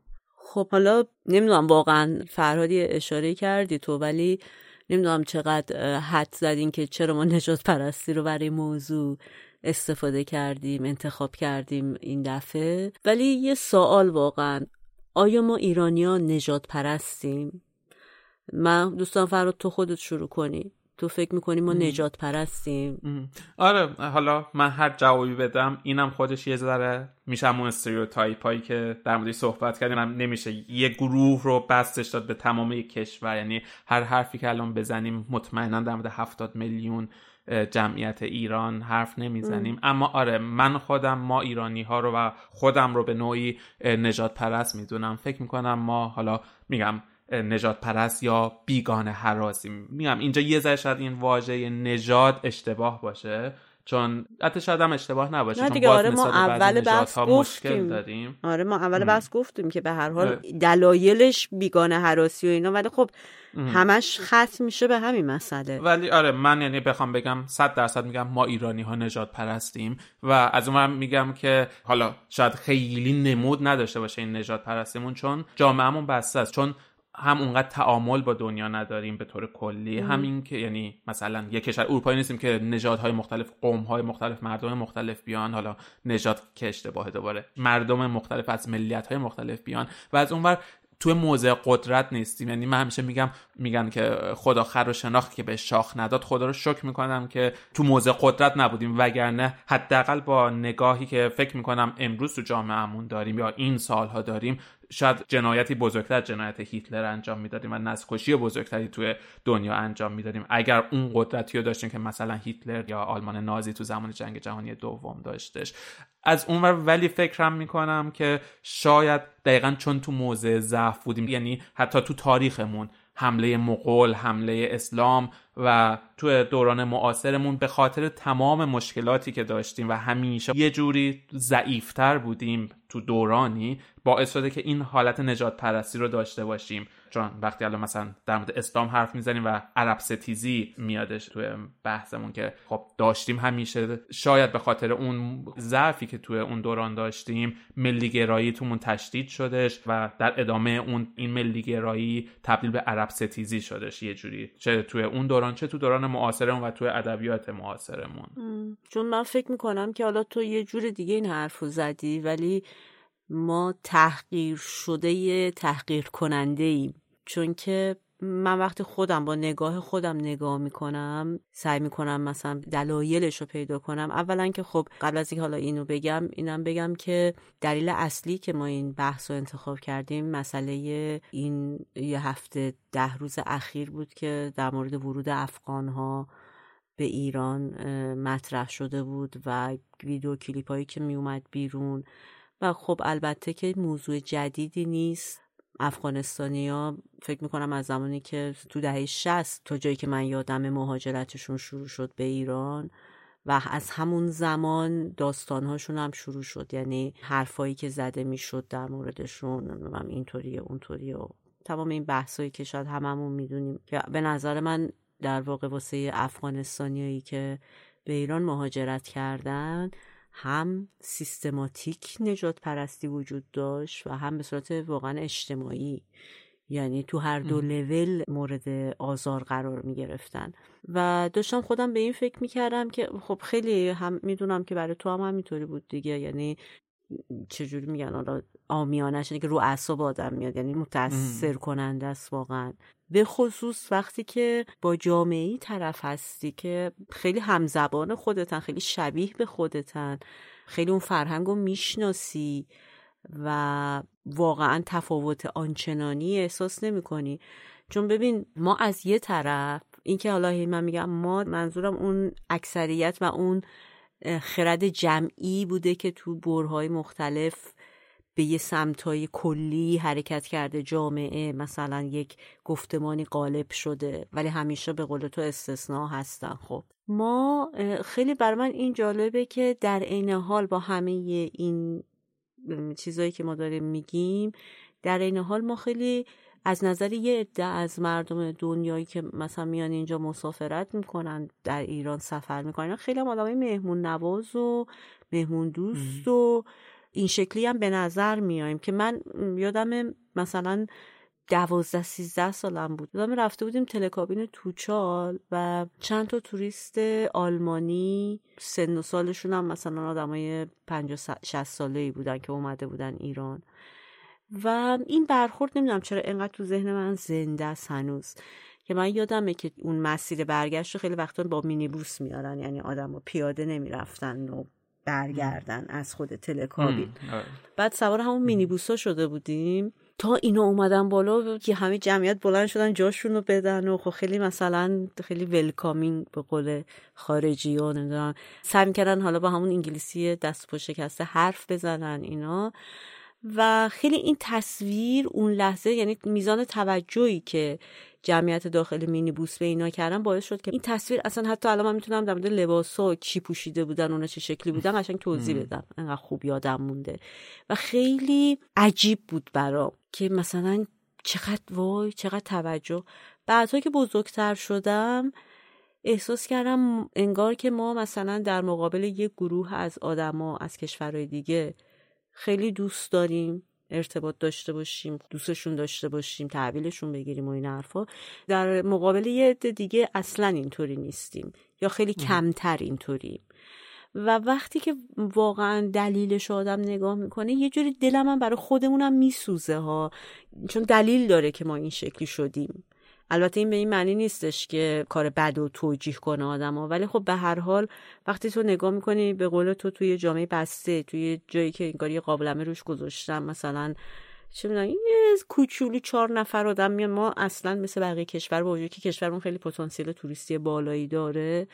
خب حالا نمی‌دونم واقعا فرهادی اشاره کردی تو ولی نمی‌دونم چقدر حد زدین که چرا ما نجات پرستی رو برای موضوع استفاده کردیم انتخاب کردیم این دفعه. ولی یه سوال واقعا آیا ما ایرانیان نجات پرستیم؟ من دوستان فراد تو خودت شروع کنی. تو فکر می‌کنی ما نجات پرستیم آره حالا من هر جوابی بدم اینم خودش یه ذره میشه همون استریوتایپ هایی که در موردش صحبت کردیم. نمیشه یه گروه رو بستش داد به تمام کشور. یعنی هر حرفی که الان بزنیم مطمئنا در مورد هفتاد میلیون جمعیت ایران حرف نمی‌زنیم. اما آره من خودم ما ایرانی ها رو و خودم رو به نوعی نجات پرست می‌دونم. فکر می‌کنم ما حالا میگم نجات پرست یا بیگانه حراسی. میگم اینجا یه ذره شاید این واژه نجات اشتباه باشه چون حتی شاید هم اشتباه نباشه نه دیگه آره ما اول بحث گفتیم. داریم. آره ما اول بحث گفتیم که به هر حال دلایلش بیگانه حراسی و اینا ولی خب همش ختم میشه به همین مسئله. ولی آره من یعنی بخوام بگم صد درصد میگم ما ایرانی ها نجات پرستیم و از اون میگم که حالا شاید خیلی نمود نداشته باشه این نجات پرستیمون چون جامعهمون بسته است. چون هم اونقدر تعامل با دنیا نداریم به طور کلی. همین که یعنی مثلا یک کشور اروپایی نیستیم که نژادهای مختلف قومهای مختلف مردم مختلف بیان حالا نژاد که اشتباه دوباره مردم مختلف از ملیت های مختلف بیان و از اونور توی موضع قدرت نیستیم. یعنی من همیشه میگم میگن که خدا خر و شناخت که به شاخ نداد خدا رو شکر می‌کنم که تو موضع قدرت نبودیم. وگرنه حداقل با نگاهی که فکر می‌کنم امروز تو جامعهمون داریم یا این سالها داریم شاید جنایتی بزرگتر جنایت هیتلر انجام می‌دادیم و نسل‌کشی بزرگتری توی دنیا انجام می‌دادیم. اگر اون قدرتی رو داشتیم که مثلا هیتلر یا آلمان نازی تو زمان جنگ جهانی دوم داشتش. از اونور ولی فکرم می‌کنم که شاید دقیقا چون تو موضع ضعف بودیم یعنی حتی تو تاریخمون حمله مغول حمله اسلام و تو دوران معاصرمون به خاطر تمام مشکلاتی که داشتیم و همیشه یه جوری ضعیفتر بودیم تو دورانی باعث شده که این حالت نجات پرستی رو داشته باشیم. چون وقتی الان مثلا در مورد اسلام حرف می‌زنیم و عرب ستیزی میادش توی بحثمون که خب داشتیم همیشه شاید به خاطر اون ضعفی که توی اون دوران داشتیم ملیگرایی تومون تشدید شدش و در ادامه اون این ملیگرایی تبدیل به عرب ستیزی شدش. یه جوری چه توی اون چه تو دوران معاصرمون و توی ادبیات معاصرمون. چون من فکر می‌کنم که حالا تو یه جور دیگه این حرفو زدی ولی ما تحقیر شده تحقیر کننده ایم چون که من وقتی خودم با نگاه خودم نگاه می‌کنم سعی می‌کنم مثلا دلایلش رو پیدا کنم. اولا که خب قبل از اینکه حالا اینو بگم اینم بگم که دلیل اصلی که ما این بحث رو انتخاب کردیم مسئله این یه هفته ده روز اخیر بود که در مورد ورود افغان ها به ایران مطرح شده بود و ویدیو کلیپ هایی که میومد بیرون. و خب البته که موضوع جدیدی نیست. افغانستانیا فکر می‌کنم از زمانی که تو دهه 60 تا جایی که من یادم مهاجرتشون شروع شد به ایران و از همون زمان داستانهاشون هم شروع شد. یعنی حرفایی که زده می‌شد در موردشون اینطوریه اونطوریه و تمام این بحثایی که شاید هممون می‌دونیم. که به نظر من در واقع واسه افغانستانیایی که به ایران مهاجرت کردن هم سیستماتیک نجات پرستی وجود داشت و هم به صورت واقعا اجتماعی. یعنی تو هر دو لول مورد آزار قرار می گرفتن. و داشتم خودم به این فکر می کردم که خب خیلی هم می‌دونم که برای تو هم همینطوری بود دیگه. یعنی چجوری میگن؟ حالا آمیانش که رو اعصاب آدم میاد یعنی متاثر کننده است واقعا. به خصوص وقتی که با جامعه طرف هستی که خیلی همزبان خودتن خیلی شبیه به خودتن خیلی اون فرهنگ رو می‌شناسی و واقعا تفاوت آنچنانی احساس نمی کنی چون ببین ما از یه طرف اینکه حالا من میگم ما منظورم اون اکثریت و اون خرد جمعی بوده که تو برهای مختلف به یه سمتای کلی حرکت کرده جامعه. مثلا یک گفتمانی غالب شده ولی همیشه به قول تو استثناء هستن. خب ما خیلی بر من این جالبه که در عین حال با همه این چیزایی که ما داریم میگیم در عین حال ما خیلی از نظر یه عده از مردم دنیایی که مثلا میان اینجا مسافرت می‌کنن در ایران سفر می‌کنن خیلی هم آدمای مهمون نواز و مهمون دوست و این شکلی هم به نظر میایم که من یادم مثلا دوازده سیزده سالم بود. یادم رفته بودیم تلکابین توچال و چند تا توریست آلمانی سن و سالشون هم مثلا آدمای پنج شست ساله ای بودن که اومده بودن ایران. و این برخورد نمی‌دونم چرا انقدر تو ذهن من زنده است هنوز. که من یادمه که اون مسیر برگشت رو خیلی وقتا با مینیبوس میارن یعنی آدم پیاده نمی‌رفتن و برگردن از خود تلکابین آره. بعد سوار همون مینیبوس ها شده بودیم. تا اینا اومدن بالا که همه جمعیت بلند شدن جاشون رو بدن و خب خیلی مثلا خیلی ولکامینگ به قول خارجی ها نمی‌دونم. سعی می‌کردن حالا با همون انگلیسی دست پا شکسته حرف بزنن اینا. و خیلی این تصویر اون لحظه یعنی میزان توجهی که جمعیت داخل مینی بوس به اینا کردن باعث شد که این تصویر اصلا حتی الان من می‌تونم در مورد لباس و کی پوشیده بودن اونا چه شکلی بودن قشنگ توضیح بدم. انقدر خوب یادم مونده. و خیلی عجیب بود برام که مثلا چقدر وای چقدر توجه. بعدها که بزرگتر شدم احساس کردم انگار که ما مثلا در مقابل یک گروه از آدما از کشورهای دیگه خیلی دوست داریم ارتباط داشته باشیم دوستشون داشته باشیم تحویلشون بگیریم و این حرفا. در مقابل یه عده دیگه اصلا اینطوری نیستیم یا خیلی کمتر اینطوریم و وقتی که واقعا دلیلش آدم نگاه می‌کنه یه جوری دلم هم برای خودمونم میسوزه ها. چون دلیل داره که ما این شکلی شدیم. البته این به این معنی نیستش که کار بد و توجیه کنه آدم ها ولی خب به هر حال وقتی تو نگاه می‌کنی به قول تو توی جامعه بسته توی جایی که انگار یه قابلمه روش گذاشتم مثلا چه می‌دونم یه کوچولو چهار نفر آدم میان. ما اصلا مثل بقیه کشور با وجود که کشورمون خیلی پتانسیل توریستی بالایی داره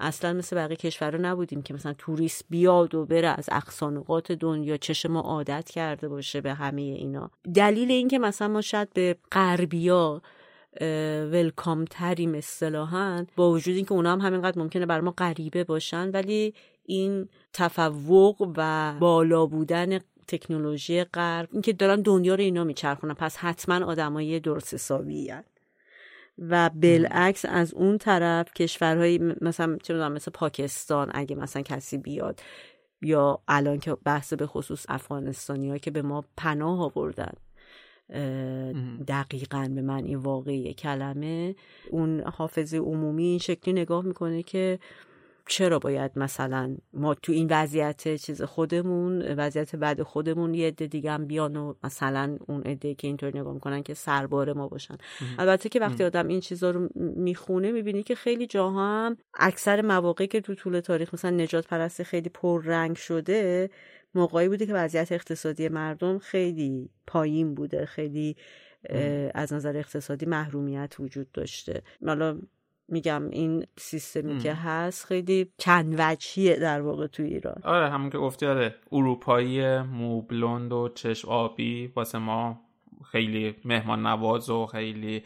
اصلا مثل بقیه کشور نبودیم که مثلا توریست بیاد و بره از اقصانقات دنیا چشم ما عادت کرده باشه به همه اینا. دلیل این که مثلا ما شاید به غربیا ولکام تریم اصطلاحا با وجود اینکه اونا هم همینقدر ممکنه بر ما غریبه باشن ولی این تفوق و بالا بودن تکنولوژی غرب اینکه دارن دنیا رو اینا میچرخونن. پس حتما آدمای درست حسابی و بالعکس از اون طرف کشورهایی مثلا چه مثل پاکستان اگه مثلا کسی بیاد یا الان که بحث به خصوص افغانستانی ها که به ما پناه آوردن. دقیقا به من این واقعی کلمه. اون حافظه عمومی این شکلی نگاه می‌کنه که چرا باید مثلا ما تو این وضعیت چیز خودمون وضعیت بعد خودمون یه عده دیگه هم بیان و مثلا اون عده که اینطور نگاه می‌کنن که سربار ما باشن. البته که وقتی آدم این چیزا رو می‌خونه می‌بینی که خیلی جاها هم اکثر مواقعی که تو طول تاریخ مثلا نجات پرستی خیلی پررنگ شده موقعی بوده که وضعیت اقتصادی مردم خیلی پایین بوده خیلی از نظر اقتصادی محرومیت وجود داشته. حالا میگم این سیستمی که هست خیلی چند وجهیه در واقع تو ایران. آره همون که گفتی آره اروپایی موبلوند و چشم آبی واسه ما خیلی مهمان نواز و خیلی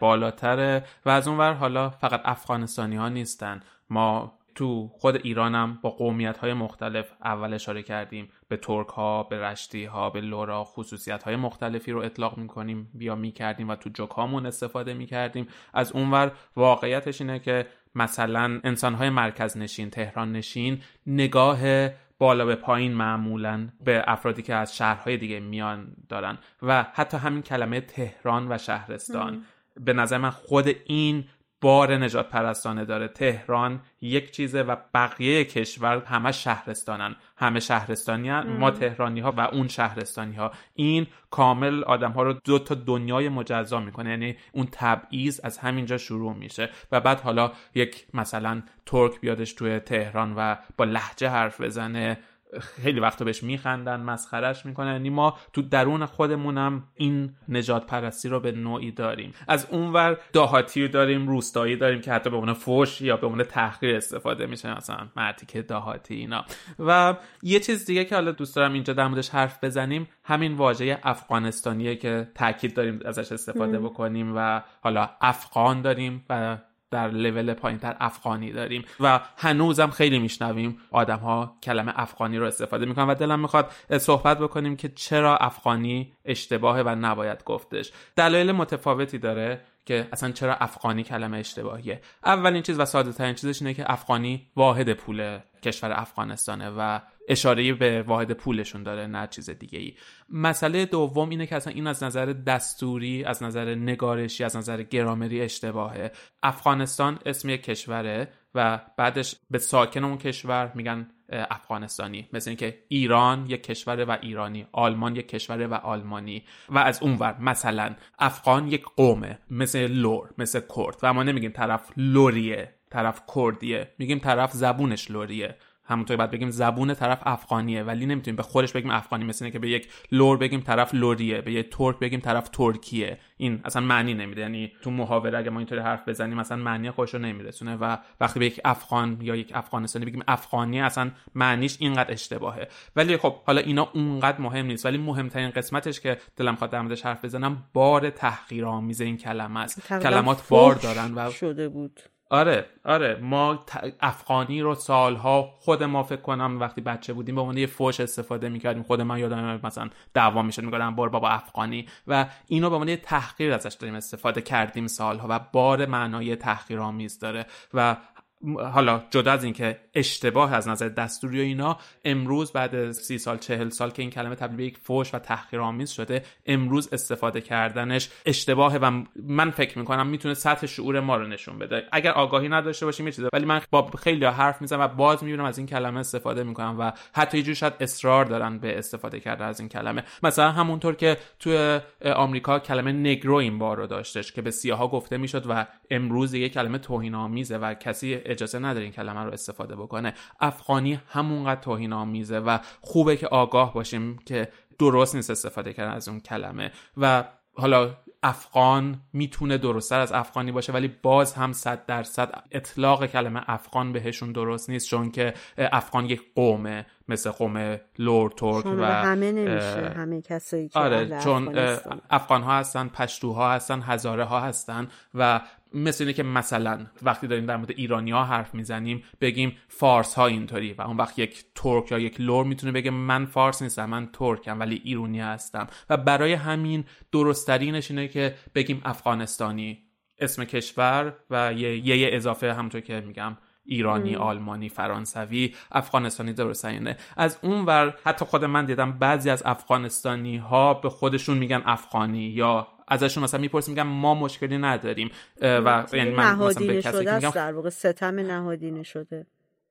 بالاتره و از اونور حالا فقط افغانستانی ها نیستن. ما تو خود ایرانم با قومیت های مختلف اول اشاره کردیم. به ترک ها به رشتی ها به لورا خصوصیت های مختلفی رو اطلاق می‌کنیم بیا می‌کردیم و تو جوک هامون استفاده می‌کردیم. از اونور واقعیتش اینه که مثلا انسان های مرکز نشین تهران نشین نگاه بالا به پایین معمولا به افرادی که از شهرهای دیگه میان دارن و حتی همین کلمه تهران و شهرستان. به نظر من خود این بار نجات پرستانه داره. تهران یک چیزه و بقیه کشور همه شهرستانن. همه شهرستانی هن. ما تهرانی ها و اون شهرستانی ها این کامل آدم ها رو دو تا دنیای مجزا می‌کنه. یعنی اون تبعیض از همینجا شروع میشه. و بعد حالا یک مثلا ترک بیادش توی تهران و با لحجه حرف بزنه. خیلی وقتا بهش میخندن مسخرش می‌کنن. یعنی ما تو درون خودمونم این نجات پرستی رو به نوعی داریم. از اونور دهاتی داریم روستایی داریم که حتی به عنوان فوش یا به عنوان تحقیر استفاده میشه مثلا مردی که دهاتی اینا. و یه چیز دیگه که حالا دوست دارم اینجا در موردش حرف بزنیم همین واژه افغانستانیه که تاکید داریم ازش استفاده بکنیم و حالا افغان داریم و در لول پایینتر افغانی داریم و هنوزم خیلی میشنویم آدم ها کلمه افغانی رو استفاده می‌کنن و دلم می‌خواد صحبت بکنیم که چرا افغانی اشتباهه و نباید گفتش. دلایل متفاوتی داره که اصلا چرا افغانی کلمه اشتباهیه. اولین چیز و ساده ترین چیزش اینه که افغانی واحد پول کشور افغانستانه و اشاره به واحد پولشون داره نه چیز دیگه ای مسئله دوم اینه که اصلا این از نظر دستوری از نظر نگارشی از نظر گرامری اشتباهه. افغانستان اسم یک کشوره و بعدش به ساکن اون کشور میگن افغانستانی. مثل اینکه ایران یک کشور و ایرانی آلمان یک کشور و آلمانی. و از اونور مثلا افغان یک قومه مثل لور مثل کرد. و ما نمیگیم طرف لوریه طرف کردیه. میگیم طرف زبونش لوریه. همونطور باید بگیم زبون طرف افغانیه ولی نمی‌تونیم به خودش بگیم افغانی مثل که به یک لور بگیم طرف لوریه به یک ترک بگیم طرف ترکیه. این اصلا معنی نمیده. یعنی تو محاوره اگه ما اینطوری حرف بزنیم اصلا معنی خودش رو نمیرسونه و وقتی به یک افغان یا یک افغانستانی بگیم افغانی اصلا معنیش اینقدر اشتباهه. ولی خب حالا اینا اونقدر مهم نیست. ولی مهمترین قسمتش که دلم خواهد در موردش حرف بزنم بار تحقیرآمیز این کلمه است. کلمات بار دارن و شده بود. آره آره. ما افغانی رو سالها خود ما فکر کنم وقتی بچه بودیم به عنوان یه فوش استفاده می‌کردیم. خود من یادم مثلا دعوا می‌شد می‌گفتم بار بابا افغانی. و اینو به عنوان تحقیر ازش داریم استفاده کردیم سالها و بار معنای تحقیرآمیز داره. و حالا جدا از اینکه اشتباه از نظر دستوری و اینا امروز بعد سی سال چهل سال که این کلمه تبدیل به یک فوش و تحقیرآمیز شده امروز استفاده کردنش اشتباهه و من فکر می‌کنم می‌تونه سطح شعور ما رو نشون بده. اگر آگاهی نداشته باشیم یه چیزه. ولی من با خیلی حرف می‌زنم و باز می‌بینم از این کلمه استفاده می‌کنم و حتی یه شاید اصرار دارن به استفاده کردن از این کلمه. مثلا همونطور که توی آمریکا کلمه نگرو این بار رو داشتش که به سیاها گفته می‌شد و امروز یه کلمه توهین آمیزه و کسی اجازه نداره این کلمه رو استفاده بکنه. افغانی همونقدر توهین آمیزه و خوبه که آگاه باشیم که درست نیست استفاده کردن از اون کلمه. و حالا افغان می‌تونه درستتر از افغانی باشه ولی باز هم صد درصد اطلاق کلمه افغان بهشون درست نیست چون که افغان یک قومه مثل قوم لور ترک و همه نمیشه همه کسایی که آره چون افغان ها هستن پشتوها هستن هزاره ها هستن و مثل اینه که مثلا وقتی داریم در مورد ایرانی ها حرف می‌زنیم بگیم فارس ها اینطوری و اون وقت یک ترک یا یک لور می‌تونه بگه من فارس نیستم من ترکم ولی ایرانی هستم. و برای همین درستترینش اینه که بگیم افغانستانی. اسم کشور و یه, یه اضافه همونطور که میگم ایرانی آلمانی فرانسوی افغانستانی درست اینه از اون ور حتی خود من دیدم بعضی از افغانستانی ها به خودشون میگن افغانی یا ازشون مثلا می‌پرسیم میگم ما مشکلی نداریم و یعنی من مثلا به کسی میگم در واقع ستم نهادینه شده.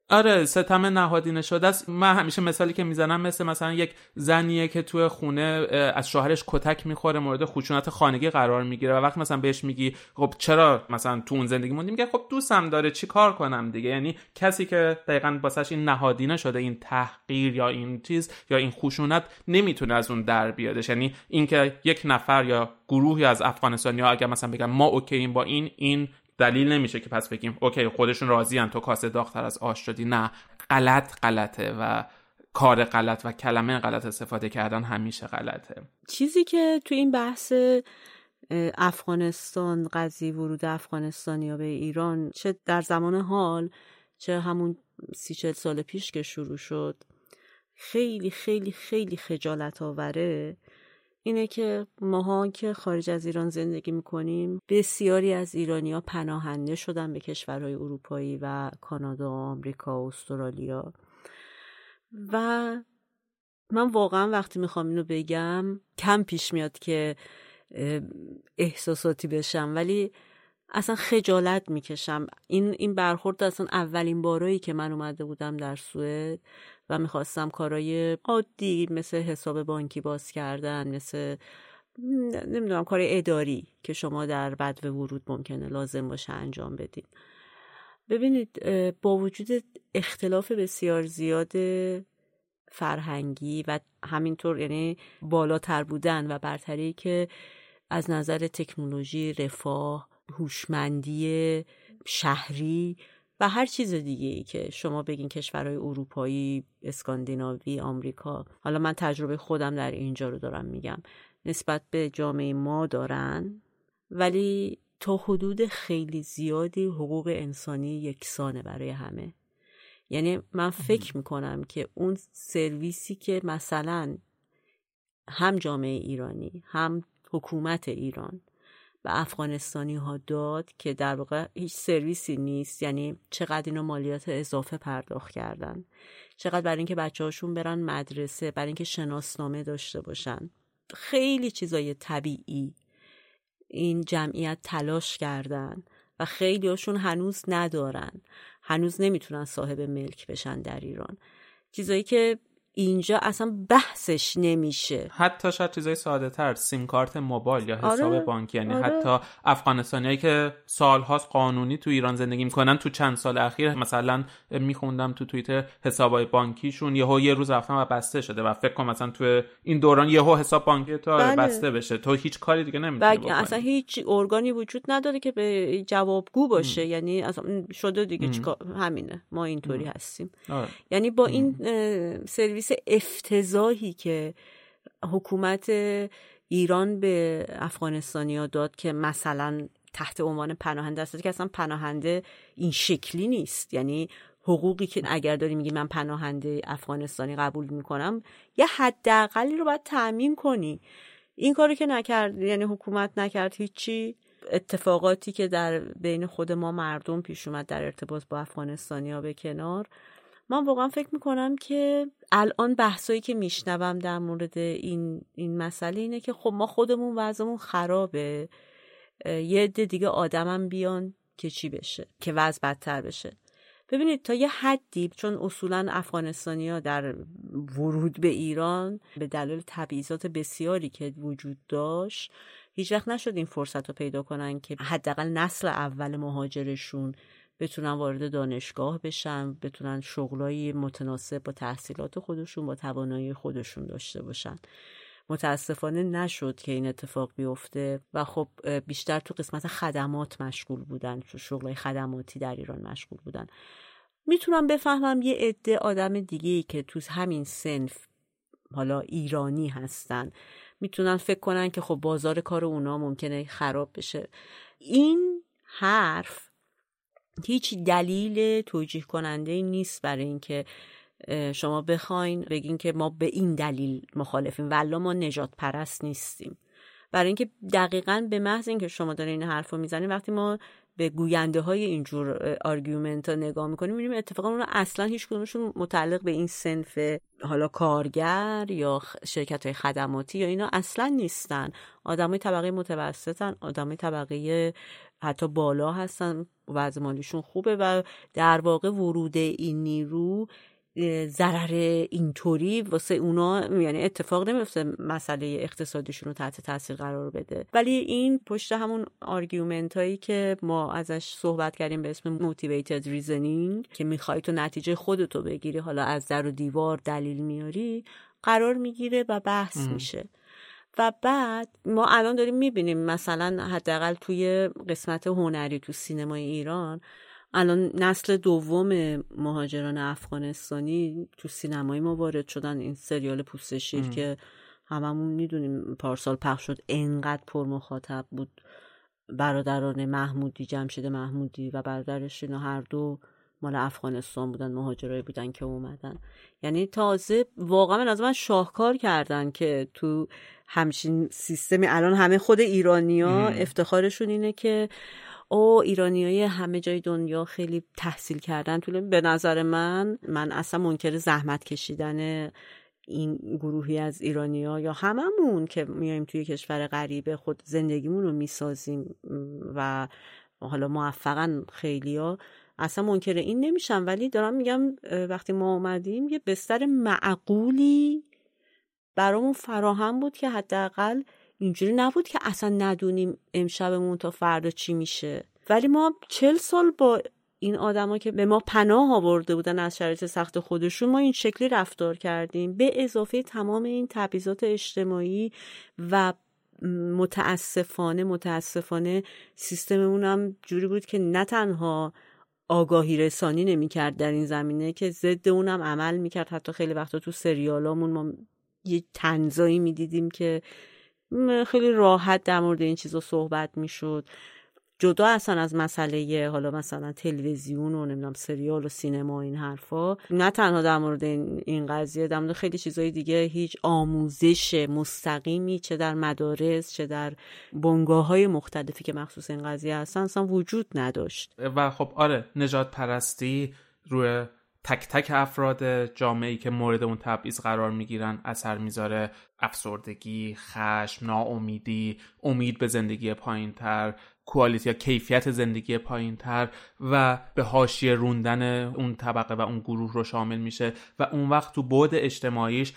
آره ستم نهادینه شده است. من همیشه مثالی که می‌زنم مثل مثلا یک زنیه که توی خونه از شوهرش کتک می‌خوره مورد خشونت خانگی قرار می‌گیره و وقتی مثلا بهش میگی خب چرا مثلا تو اون زندگی موندی؟ میگه خب دوستم داره چی کار کنم دیگه؟ یعنی کسی که دقیقا باسش این نهادینه شده این تحقیر یا این چیز یا این خشونت نمی‌تونه از اون در بیادش. یعنی اینکه یک نفر یا گروهی از افغانستانی ها اگر مثلا بگن ما اوکییم با این این دلیل نمیشه که پس بگیم اوکی خودشون راضی تو کاسه داختر از آش شدی. نه غلط غلطه و کار غلط و کلمه غلط استفاده کردن همیشه غلطه. چیزی که تو این بحث افغانستان قضیه ورود افغانستانی به ایران چه در زمان حال چه همون سی چل سال پیش که شروع شد خیلی خیلی خیلی خجالت آوره. اینه که ماها که خارج از ایران زندگی می‌کنیم بسیاری از ایرانیا پناهنده شدن به کشورهای اروپایی و کانادا آمریکا و استرالیا. و من واقعا وقتی می‌خوام اینو بگم کم پیش میاد که احساساتی بشم ولی اصلا خجالت می‌کشم. این این برخورد اصلا اولین بارایی که من اومده بودم در سوئد. و می‌خواستم کارای عادی مثل حساب بانکی باز کردن مثل نمی‌دونم کار اداری که شما در بد ورود ممکنه لازم باشه انجام بدید ببینید با وجود اختلاف بسیار زیاد فرهنگی و همینطور یعنی بالاتر بودن و برتری که از نظر تکنولوژی رفاه هوشمندی شهری و هر چیز دیگه ای که شما بگین کشورهای اروپایی، اسکاندیناوی، آمریکا حالا من تجربه خودم در اینجا رو دارم میگم نسبت به جامعه ما دارن ولی تا حدود خیلی زیادی حقوق انسانی یکسانه برای همه. یعنی من فکر می‌کنم که اون سرویسی که مثلا هم جامعه ایرانی هم حکومت ایران به افغانستانی ها داد که در واقع هیچ سرویسی نیست. یعنی چقدر اینا مالیات اضافه پرداخت کردن. چقدر برای اینکه بچه هاشون برن مدرسه برای اینکه شناسنامه داشته باشن. خیلی چیزای طبیعی این جمعیت تلاش کردن و خیلی هاشون هنوز ندارن. هنوز نمی‌تونن صاحب ملک بشن در ایران. چیزایی که اینجا اصلا بحثش نمیشه. حتی شاید چیزای ساده تر سیم کارت موبایل یا حساب آره، بانکی یعنی آره. حتی افغانستانیایی که سالهاست قانونی تو ایران زندگی می‌کنن تو چند سال اخیر مثلا میخوندم تو توییتر حسابای بانکیشون یهو یه روز رفتن و بسته شده و فکر کنم مثلا تو این دوران یهو حساب بانکی تو بله. بسته بشه. تو هیچ کاری دیگه نمی‌تونی بکنی. اصلا هیچ ارگانی وجود نداره که به جوابگو باشه. یعنی اصلا شده دیگه چیکار؟ همینه. ما اینطوری هستیم. آره. یعنی با این اه، سرویس افتضاحی که حکومت ایران به افغانستانیا داد که مثلا تحت عنوان پناهنده است. که اصلا پناهنده این شکلی نیست. یعنی حقوقی که اگر داری میگی من پناهنده افغانستانی قبول می‌کنم یه حداقلی رو باید تأمین کنی. این کارو که نکرد یعنی حکومت نکرد هیچی. اتفاقاتی که در بین خود ما مردم پیش اومد در ارتباط با افغانستانیا به کنار. من واقعا فکر می‌کنم که الان بحثایی که میشنوم در مورد این این مسئله اینه که خب ما خودمون وضعمون خرابه. یه عده دیگه آدمم بیان که چی بشه که وضع بدتر بشه. ببینید تا یه حدی چون اصولا افغانستانی ها در ورود به ایران به دلیل تبعیضات بسیاری که وجود داشت هیچ وقت نشد این فرصت رو پیدا کنن که حداقل نسل اول مهاجرشون بتونن وارد دانشگاه بشن بتونن شغلایی متناسب با تحصیلات خودشون با توانایی خودشون داشته باشن. متاسفانه نشد که این اتفاق بیفته و خب بیشتر تو قسمت خدمات مشغول بودن تو شغلای خدماتی در ایران مشغول بودن. می‌تونم بفهمم یه عده آدم دیگه ای که تو همین سنف حالا ایرانی هستن. می‌تونن فکر کنن که خب بازار کار اونا ممکنه خراب بشه. این حرف هیچ دلیل توجیه کننده نیست برای اینکه شما بخواین بگین که ما به این دلیل مخالفیم والا ما نجات پرست نیستیم. برای اینکه دقیقا به محض اینکه شما دارین این حرف رو می‌زنین وقتی ما به گوینده های اینجور argument ها نگاه می‌کنیم می‌بینیم اتفاقا اون اصلا هیچ کدومشون متعلق به این صنف حالا کارگر یا شرکت های خدماتی یا اینا اصلا نیستن. آدمای طبقه متوسطن آدمای طبقه حتی بالا هستن. وضع مالیشون خوبه و در واقع ورود این نیرو ضرر اینطوری واسه اونا یعنی اتفاق نمیفته مسئله اقتصادیشون رو تحت تاثیر قرار بده. ولی این پشت همون argument هایی که ما ازش صحبت کردیم به اسم motivated reasoning که می‌خوای تو نتیجه خودتو بگیری حالا از در و دیوار دلیل میاری قرار می‌گیره و بحث میشه. و بعد ما الان داریم می‌بینیم مثلا حداقل توی قسمت هنری تو سینمای ایران الان نسل دوم مهاجران افغانستانی تو سینمای ما وارد شدن. این سریال پوست شیر که هممون می‌دونیم پارسال پخش شد انقدر پر مخاطب بود. برادران محمودی جمشید محمودی و برادرش اینا هر دو مال افغانستان بودن مهاجرایی بودن که اومدن. یعنی تازه واقعا من از من شاهکار کردن که تو همچین سیستمی الان همه خود ایرانیا افتخارشون اینه که او ایرانی های همه جای دنیا خیلی تحصیل کردن. طول به نظر من من اصلا منکر زحمت کشیدن این گروهی از ایرانیا یا هممون که میایم توی کشور غریبه خود زندگیمون رو می‌سازیم و حالا موفقا خیلیا اصلا منکر این نمیشم ولی دارم میگم وقتی ما اومدیم یه بستر معقولی برامون فراهم بود که حداقل اینجوری نبود که اصلا ندونیم امشبمون تا فردا چی میشه. ولی ما چل سال با این آدما که به ما پناه آورده بودن از شرایط سخت خودشون ما این شکلی رفتار کردیم. به اضافه تمام این تبعیضات اجتماعی و متاسفانه متاسفانه سیستممون هم جوری بود که نه تنها آگاهی رسانی نمی‌کرد در این زمینه که ضد اونم عمل می‌کرد. حتی خیلی وقتا تو سریالامون ما یه تنزایی می‌دیدیم که خیلی راحت در مورد این چیزا صحبت می‌شد. جدا اصلا از مسئله حالا مثلا تلویزیون و نمی‌دونم سریال و سینما و این حرفا نه تنها در مورد این, قضیه در مورد خیلی چیزهای دیگه هیچ آموزش مستقیمی چه در مدارس چه در بنگاه های مختلفی که مخصوص این قضیه هستن اصلا وجود نداشت. و خب آره نجات پرستی روی تک تک افراد جامعه که مورد اون تبعیض قرار می‌گیرن اثر می‌ذاره. افسردگی خشم ناامیدی امید به زندگی پایین تر کوالیتی یا کیفیت زندگی پایین تر و به حاشیه روندن اون طبقه و اون گروه رو شامل میشه و اون وقت تو بعد اجتماعیش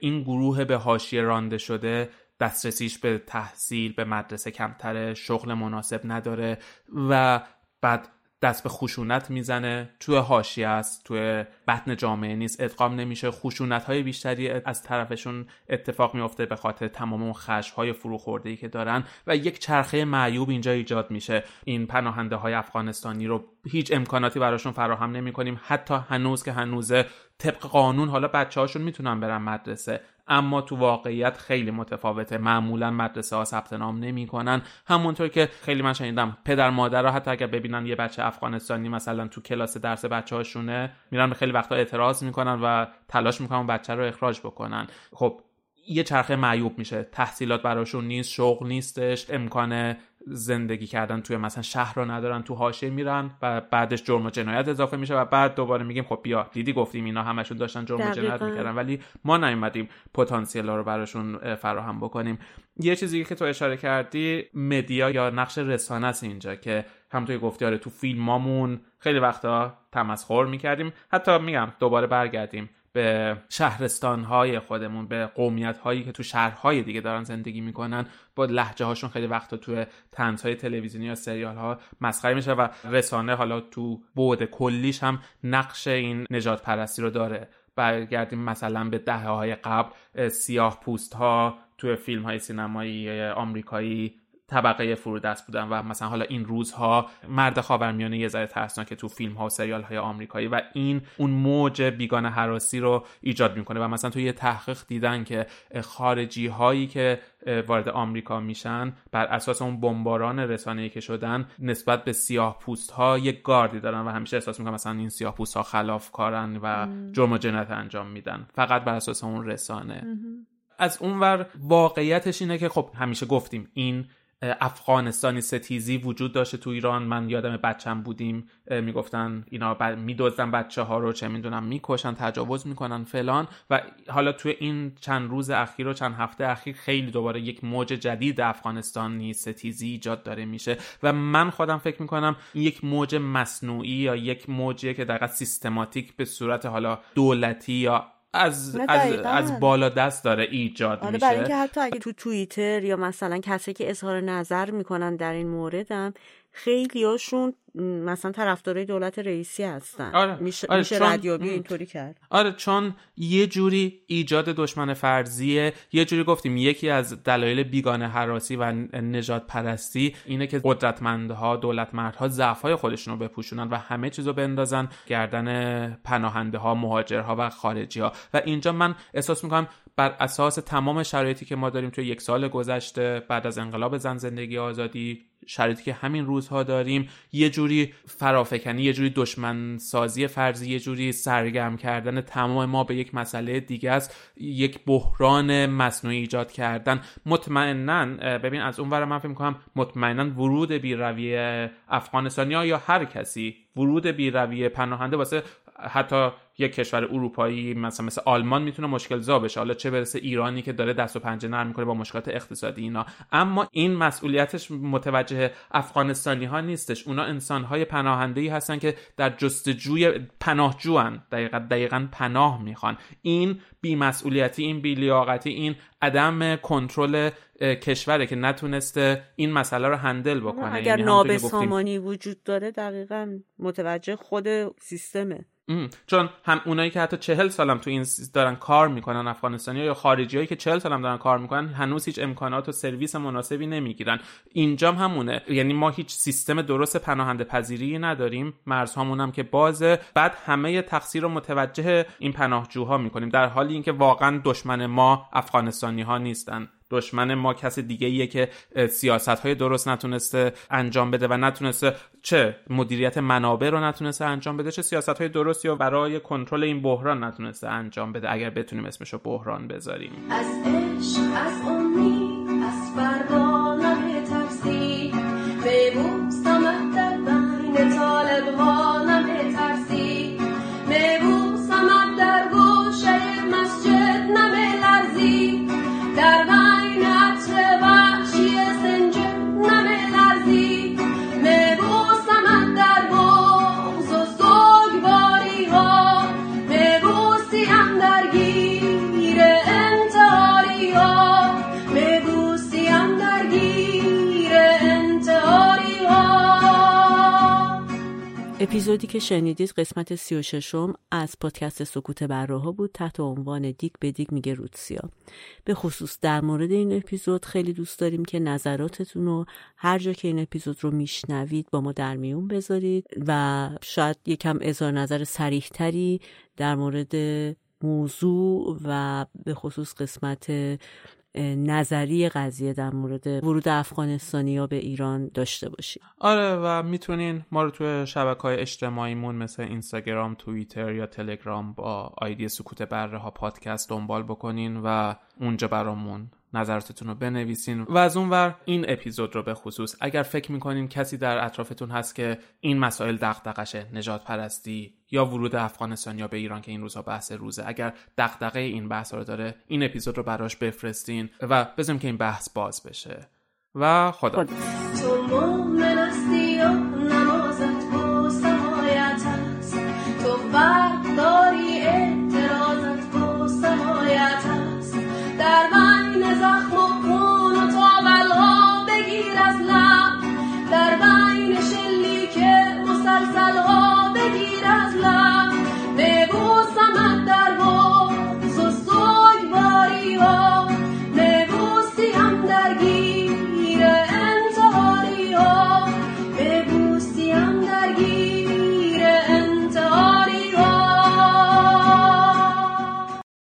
این گروه به حاشیه رانده شده دسترسیش به تحصیل به مدرسه کمتره شغل مناسب نداره و بعد دست به خشونت می‌زنه. توی حاشیه است توی بطن جامعه نیست. ادغام نمیشه. خشونت های بیشتری از طرفشون اتفاق میفته به خاطر تمام اون خشم های ای که دارن و یک چرخه معیوب اینجا ایجاد میشه. این پناهنده های افغانستانی رو هیچ امکاناتی براشون فراهم نمی کنیم حتی هنوز که هنوزه طبق قانون حالا بچه هاشون می‌تونن برن مدرسه. اما تو واقعیت خیلی متفاوته. معمولا مدرسه ها ثبت نام نمی‌کنن. همونطور که خیلی من شنیدم پدر مادر ها حتی اگر ببینن یه بچه افغانستانی مثلا تو کلاس درس بچه هاشونه میرن خیلی وقتا اعتراض می‌کنن و تلاش می‌کنن بچه رو اخراج بکنن. خب یه چرخه معیوب میشه. تحصیلات براشون نیست شغل نیستش امکان زندگی کردن توی مثلا شهر رو ندارن تو حاشیه میرن و بعدش جرم و جنایت اضافه میشه و بعد دوباره میگیم خب بیا دیدی گفتیم اینا همشون داشتن جرم و جنایت می‌کردن. ولی ما نیومدیم پتانسیل رو براشون فراهم بکنیم. یه چیزی که تو اشاره کردی مدیا یا نقش رسانه است اینجا که همونطور گفتی آره تو فیلمامون خیلی وقتا تمسخر می‌کردیم. حتی میگم دوباره برگردیم. به شهرستان های خودمون به قومیت هایی که تو شهرهای دیگه دارن زندگی می‌کنن با لحجه هاشون خیلی وقتا تو تنز های تلویزیونی یا سریال ها مسخره میشه و رسانه حالا تو بعد کلیش هم نقش این نجات پرستی رو داره. برگردیم مثلا به دهه های قبل سیاه پوست ها توی فیلم های سینمایی آمریکایی طبقه فرودست بودن و مثلا حالا این روزها مرد خاورمیانه یه ذره که تو فیلم ها و سریال های آمریکایی و این اون موج بیگان حراسی رو ایجاد می‌کنه و مثلا تو یه تحقیق دیدن که خارجی هایی که وارد آمریکا میشن بر اساس اون بمباران رسانه‌ای که شدن نسبت به سیاه پوست ها یک گاردی دارن و همیشه احساس می‌کنن مثلا این سیاه پوست ها خلاف کارن و جرم و جنایت انجام میدن فقط بر اساس اون رسانه. از اونور واقعیتش اینه که خب همیشه گفتیم این افغانستانی ستیزی وجود داشته تو ایران. من یادم بچم بودیم می‌گفتن اینا میدوزن بچه ها رو چه می‌دونم می‌کشن تجاوز می‌کنن فلان. و حالا توی این چند روز اخیر و چند هفته اخیر خیلی دوباره یک موج جدید افغانستانی ستیزی ایجاد داره میشه. و من خودم فکر می‌کنم یک موج مصنوعی یا یک موجیه که دقیقا سیستماتیک به صورت حالا دولتی یا از, از, از بالا دست داره ایجاد آره میشه. برای اینکه حتی اگه تو توییتر یا مثلا کسی که اظهار نظر می‌کنن در این مورد هم خیلی هاشون مثلا طرفدارای دولت رئیسی هستن آره. میشه, آره. میشه ردیابی اینطوری کرد آره چون یه جوری ایجاد دشمن فرضیه یه جوری گفتیم یکی از دلایل بیگانه حراسی و نجات پرستی اینه که قدرتمندها دولتمردها ضعفهای خودشون رو بپوشونن و همه چیزو بندازن گردن پناهنده ها مهاجرها و خارجی ها و اینجا من احساس می‌کنم بر اساس تمام شرایطی که ما داریم توی یک سال گذشته بعد از انقلاب زن زندگی آزادی شرایطی که همین روزها داریم یه جوری فرافکنی یه جوری دشمن سازی فرضی یه جوری سرگرم کردن تمام ما به یک مسئله دیگه است یک بحران مصنوعی ایجاد کردن. مطمئنا ببین از اون من فکر می‌کنم مطمئنا ورود بیرویه افغانستانی ها یا هر کسی ورود بیرویه پناهنده واسه حتی یک کشور اروپایی مثلا مثل آلمان می‌تونه مشکل زا بشه. حالا چه برسه ایرانی که داره دست و پنجه نرم می‌کنه با مشکلات اقتصادی اینا. اما این مسئولیتش متوجه افغانستانی ها نیستش. اونا انسان های پناهنده ای هستن که در جستجوی پناهجوان دقیقا دقیقا پناه می‌خوان. این بیمسئولیتی این بیلیاقتی این عدم کنترل کشوره که نتونسته این مسئله رو هندل بکنه. اگر یعنی نابسامانی وجود داره دقیقا متوجه خود سیستمه. چون هم اونایی که حتی چهل سالم تو این دارن کار می‌کنن افغانستانی یا خارجی هایی که چهل سالم دارن کار می‌کنن هنوز هیچ امکانات و سرویس مناسبی نمی‌گیرن. اینجام همونه. یعنی ما هیچ سیستم درست پناهنده پذیری نداریم. مرزهامون هم که بازه. بعد همه تقصیر رو متوجه این پناهجوها می‌کنیم در حالی اینکه واقعا دشمن ما افغانستانی ها نیستن. دشمن ما کسی دیگه ایه که سیاست های درست نتونسته انجام بده و نتونسته چه مدیریت منابع رو نتونسته انجام بده چه سیاست های درستی رو برای کنترل این بحران نتونسته انجام بده اگر بتونیم اسمش رو بحران بذاریم. از عشق از امید از فردا نمیترسی اپیزودی که شنیدید قسمت سی و ششم از پادکست سکوت براها بود تحت عنوان دیک به دیک میگه روتسیا. به خصوص در مورد این اپیزود خیلی دوست داریم که نظراتتون رو هر جا که این اپیزود رو میشنوید با ما در میون بذارید و شاید یکم اظهار نظر سریح تری در مورد موضوع و به خصوص قسمت نظری قضیه در مورد ورود افغانستانی ها به ایران داشته باشید آره و می‌تونین ما رو توی شبکه های اجتماعیمون مثل اینستاگرام، توییتر یا تلگرام با آیدی سکوت بره ها پادکست دنبال بکنین و اونجا برامون نظراتتون رو بنویسین و از اونور این اپیزود رو به خصوص اگر فکر می‌کنین کسی در اطرافتون هست که این مسائل دغدغشه نجات پرستی یا ورود افغانستان یا به ایران که این روزها بحث روزه اگر دغدغه این بحث رو داره این اپیزود رو براش بفرستین و بذاریم که این بحث باز بشه. و خدا. از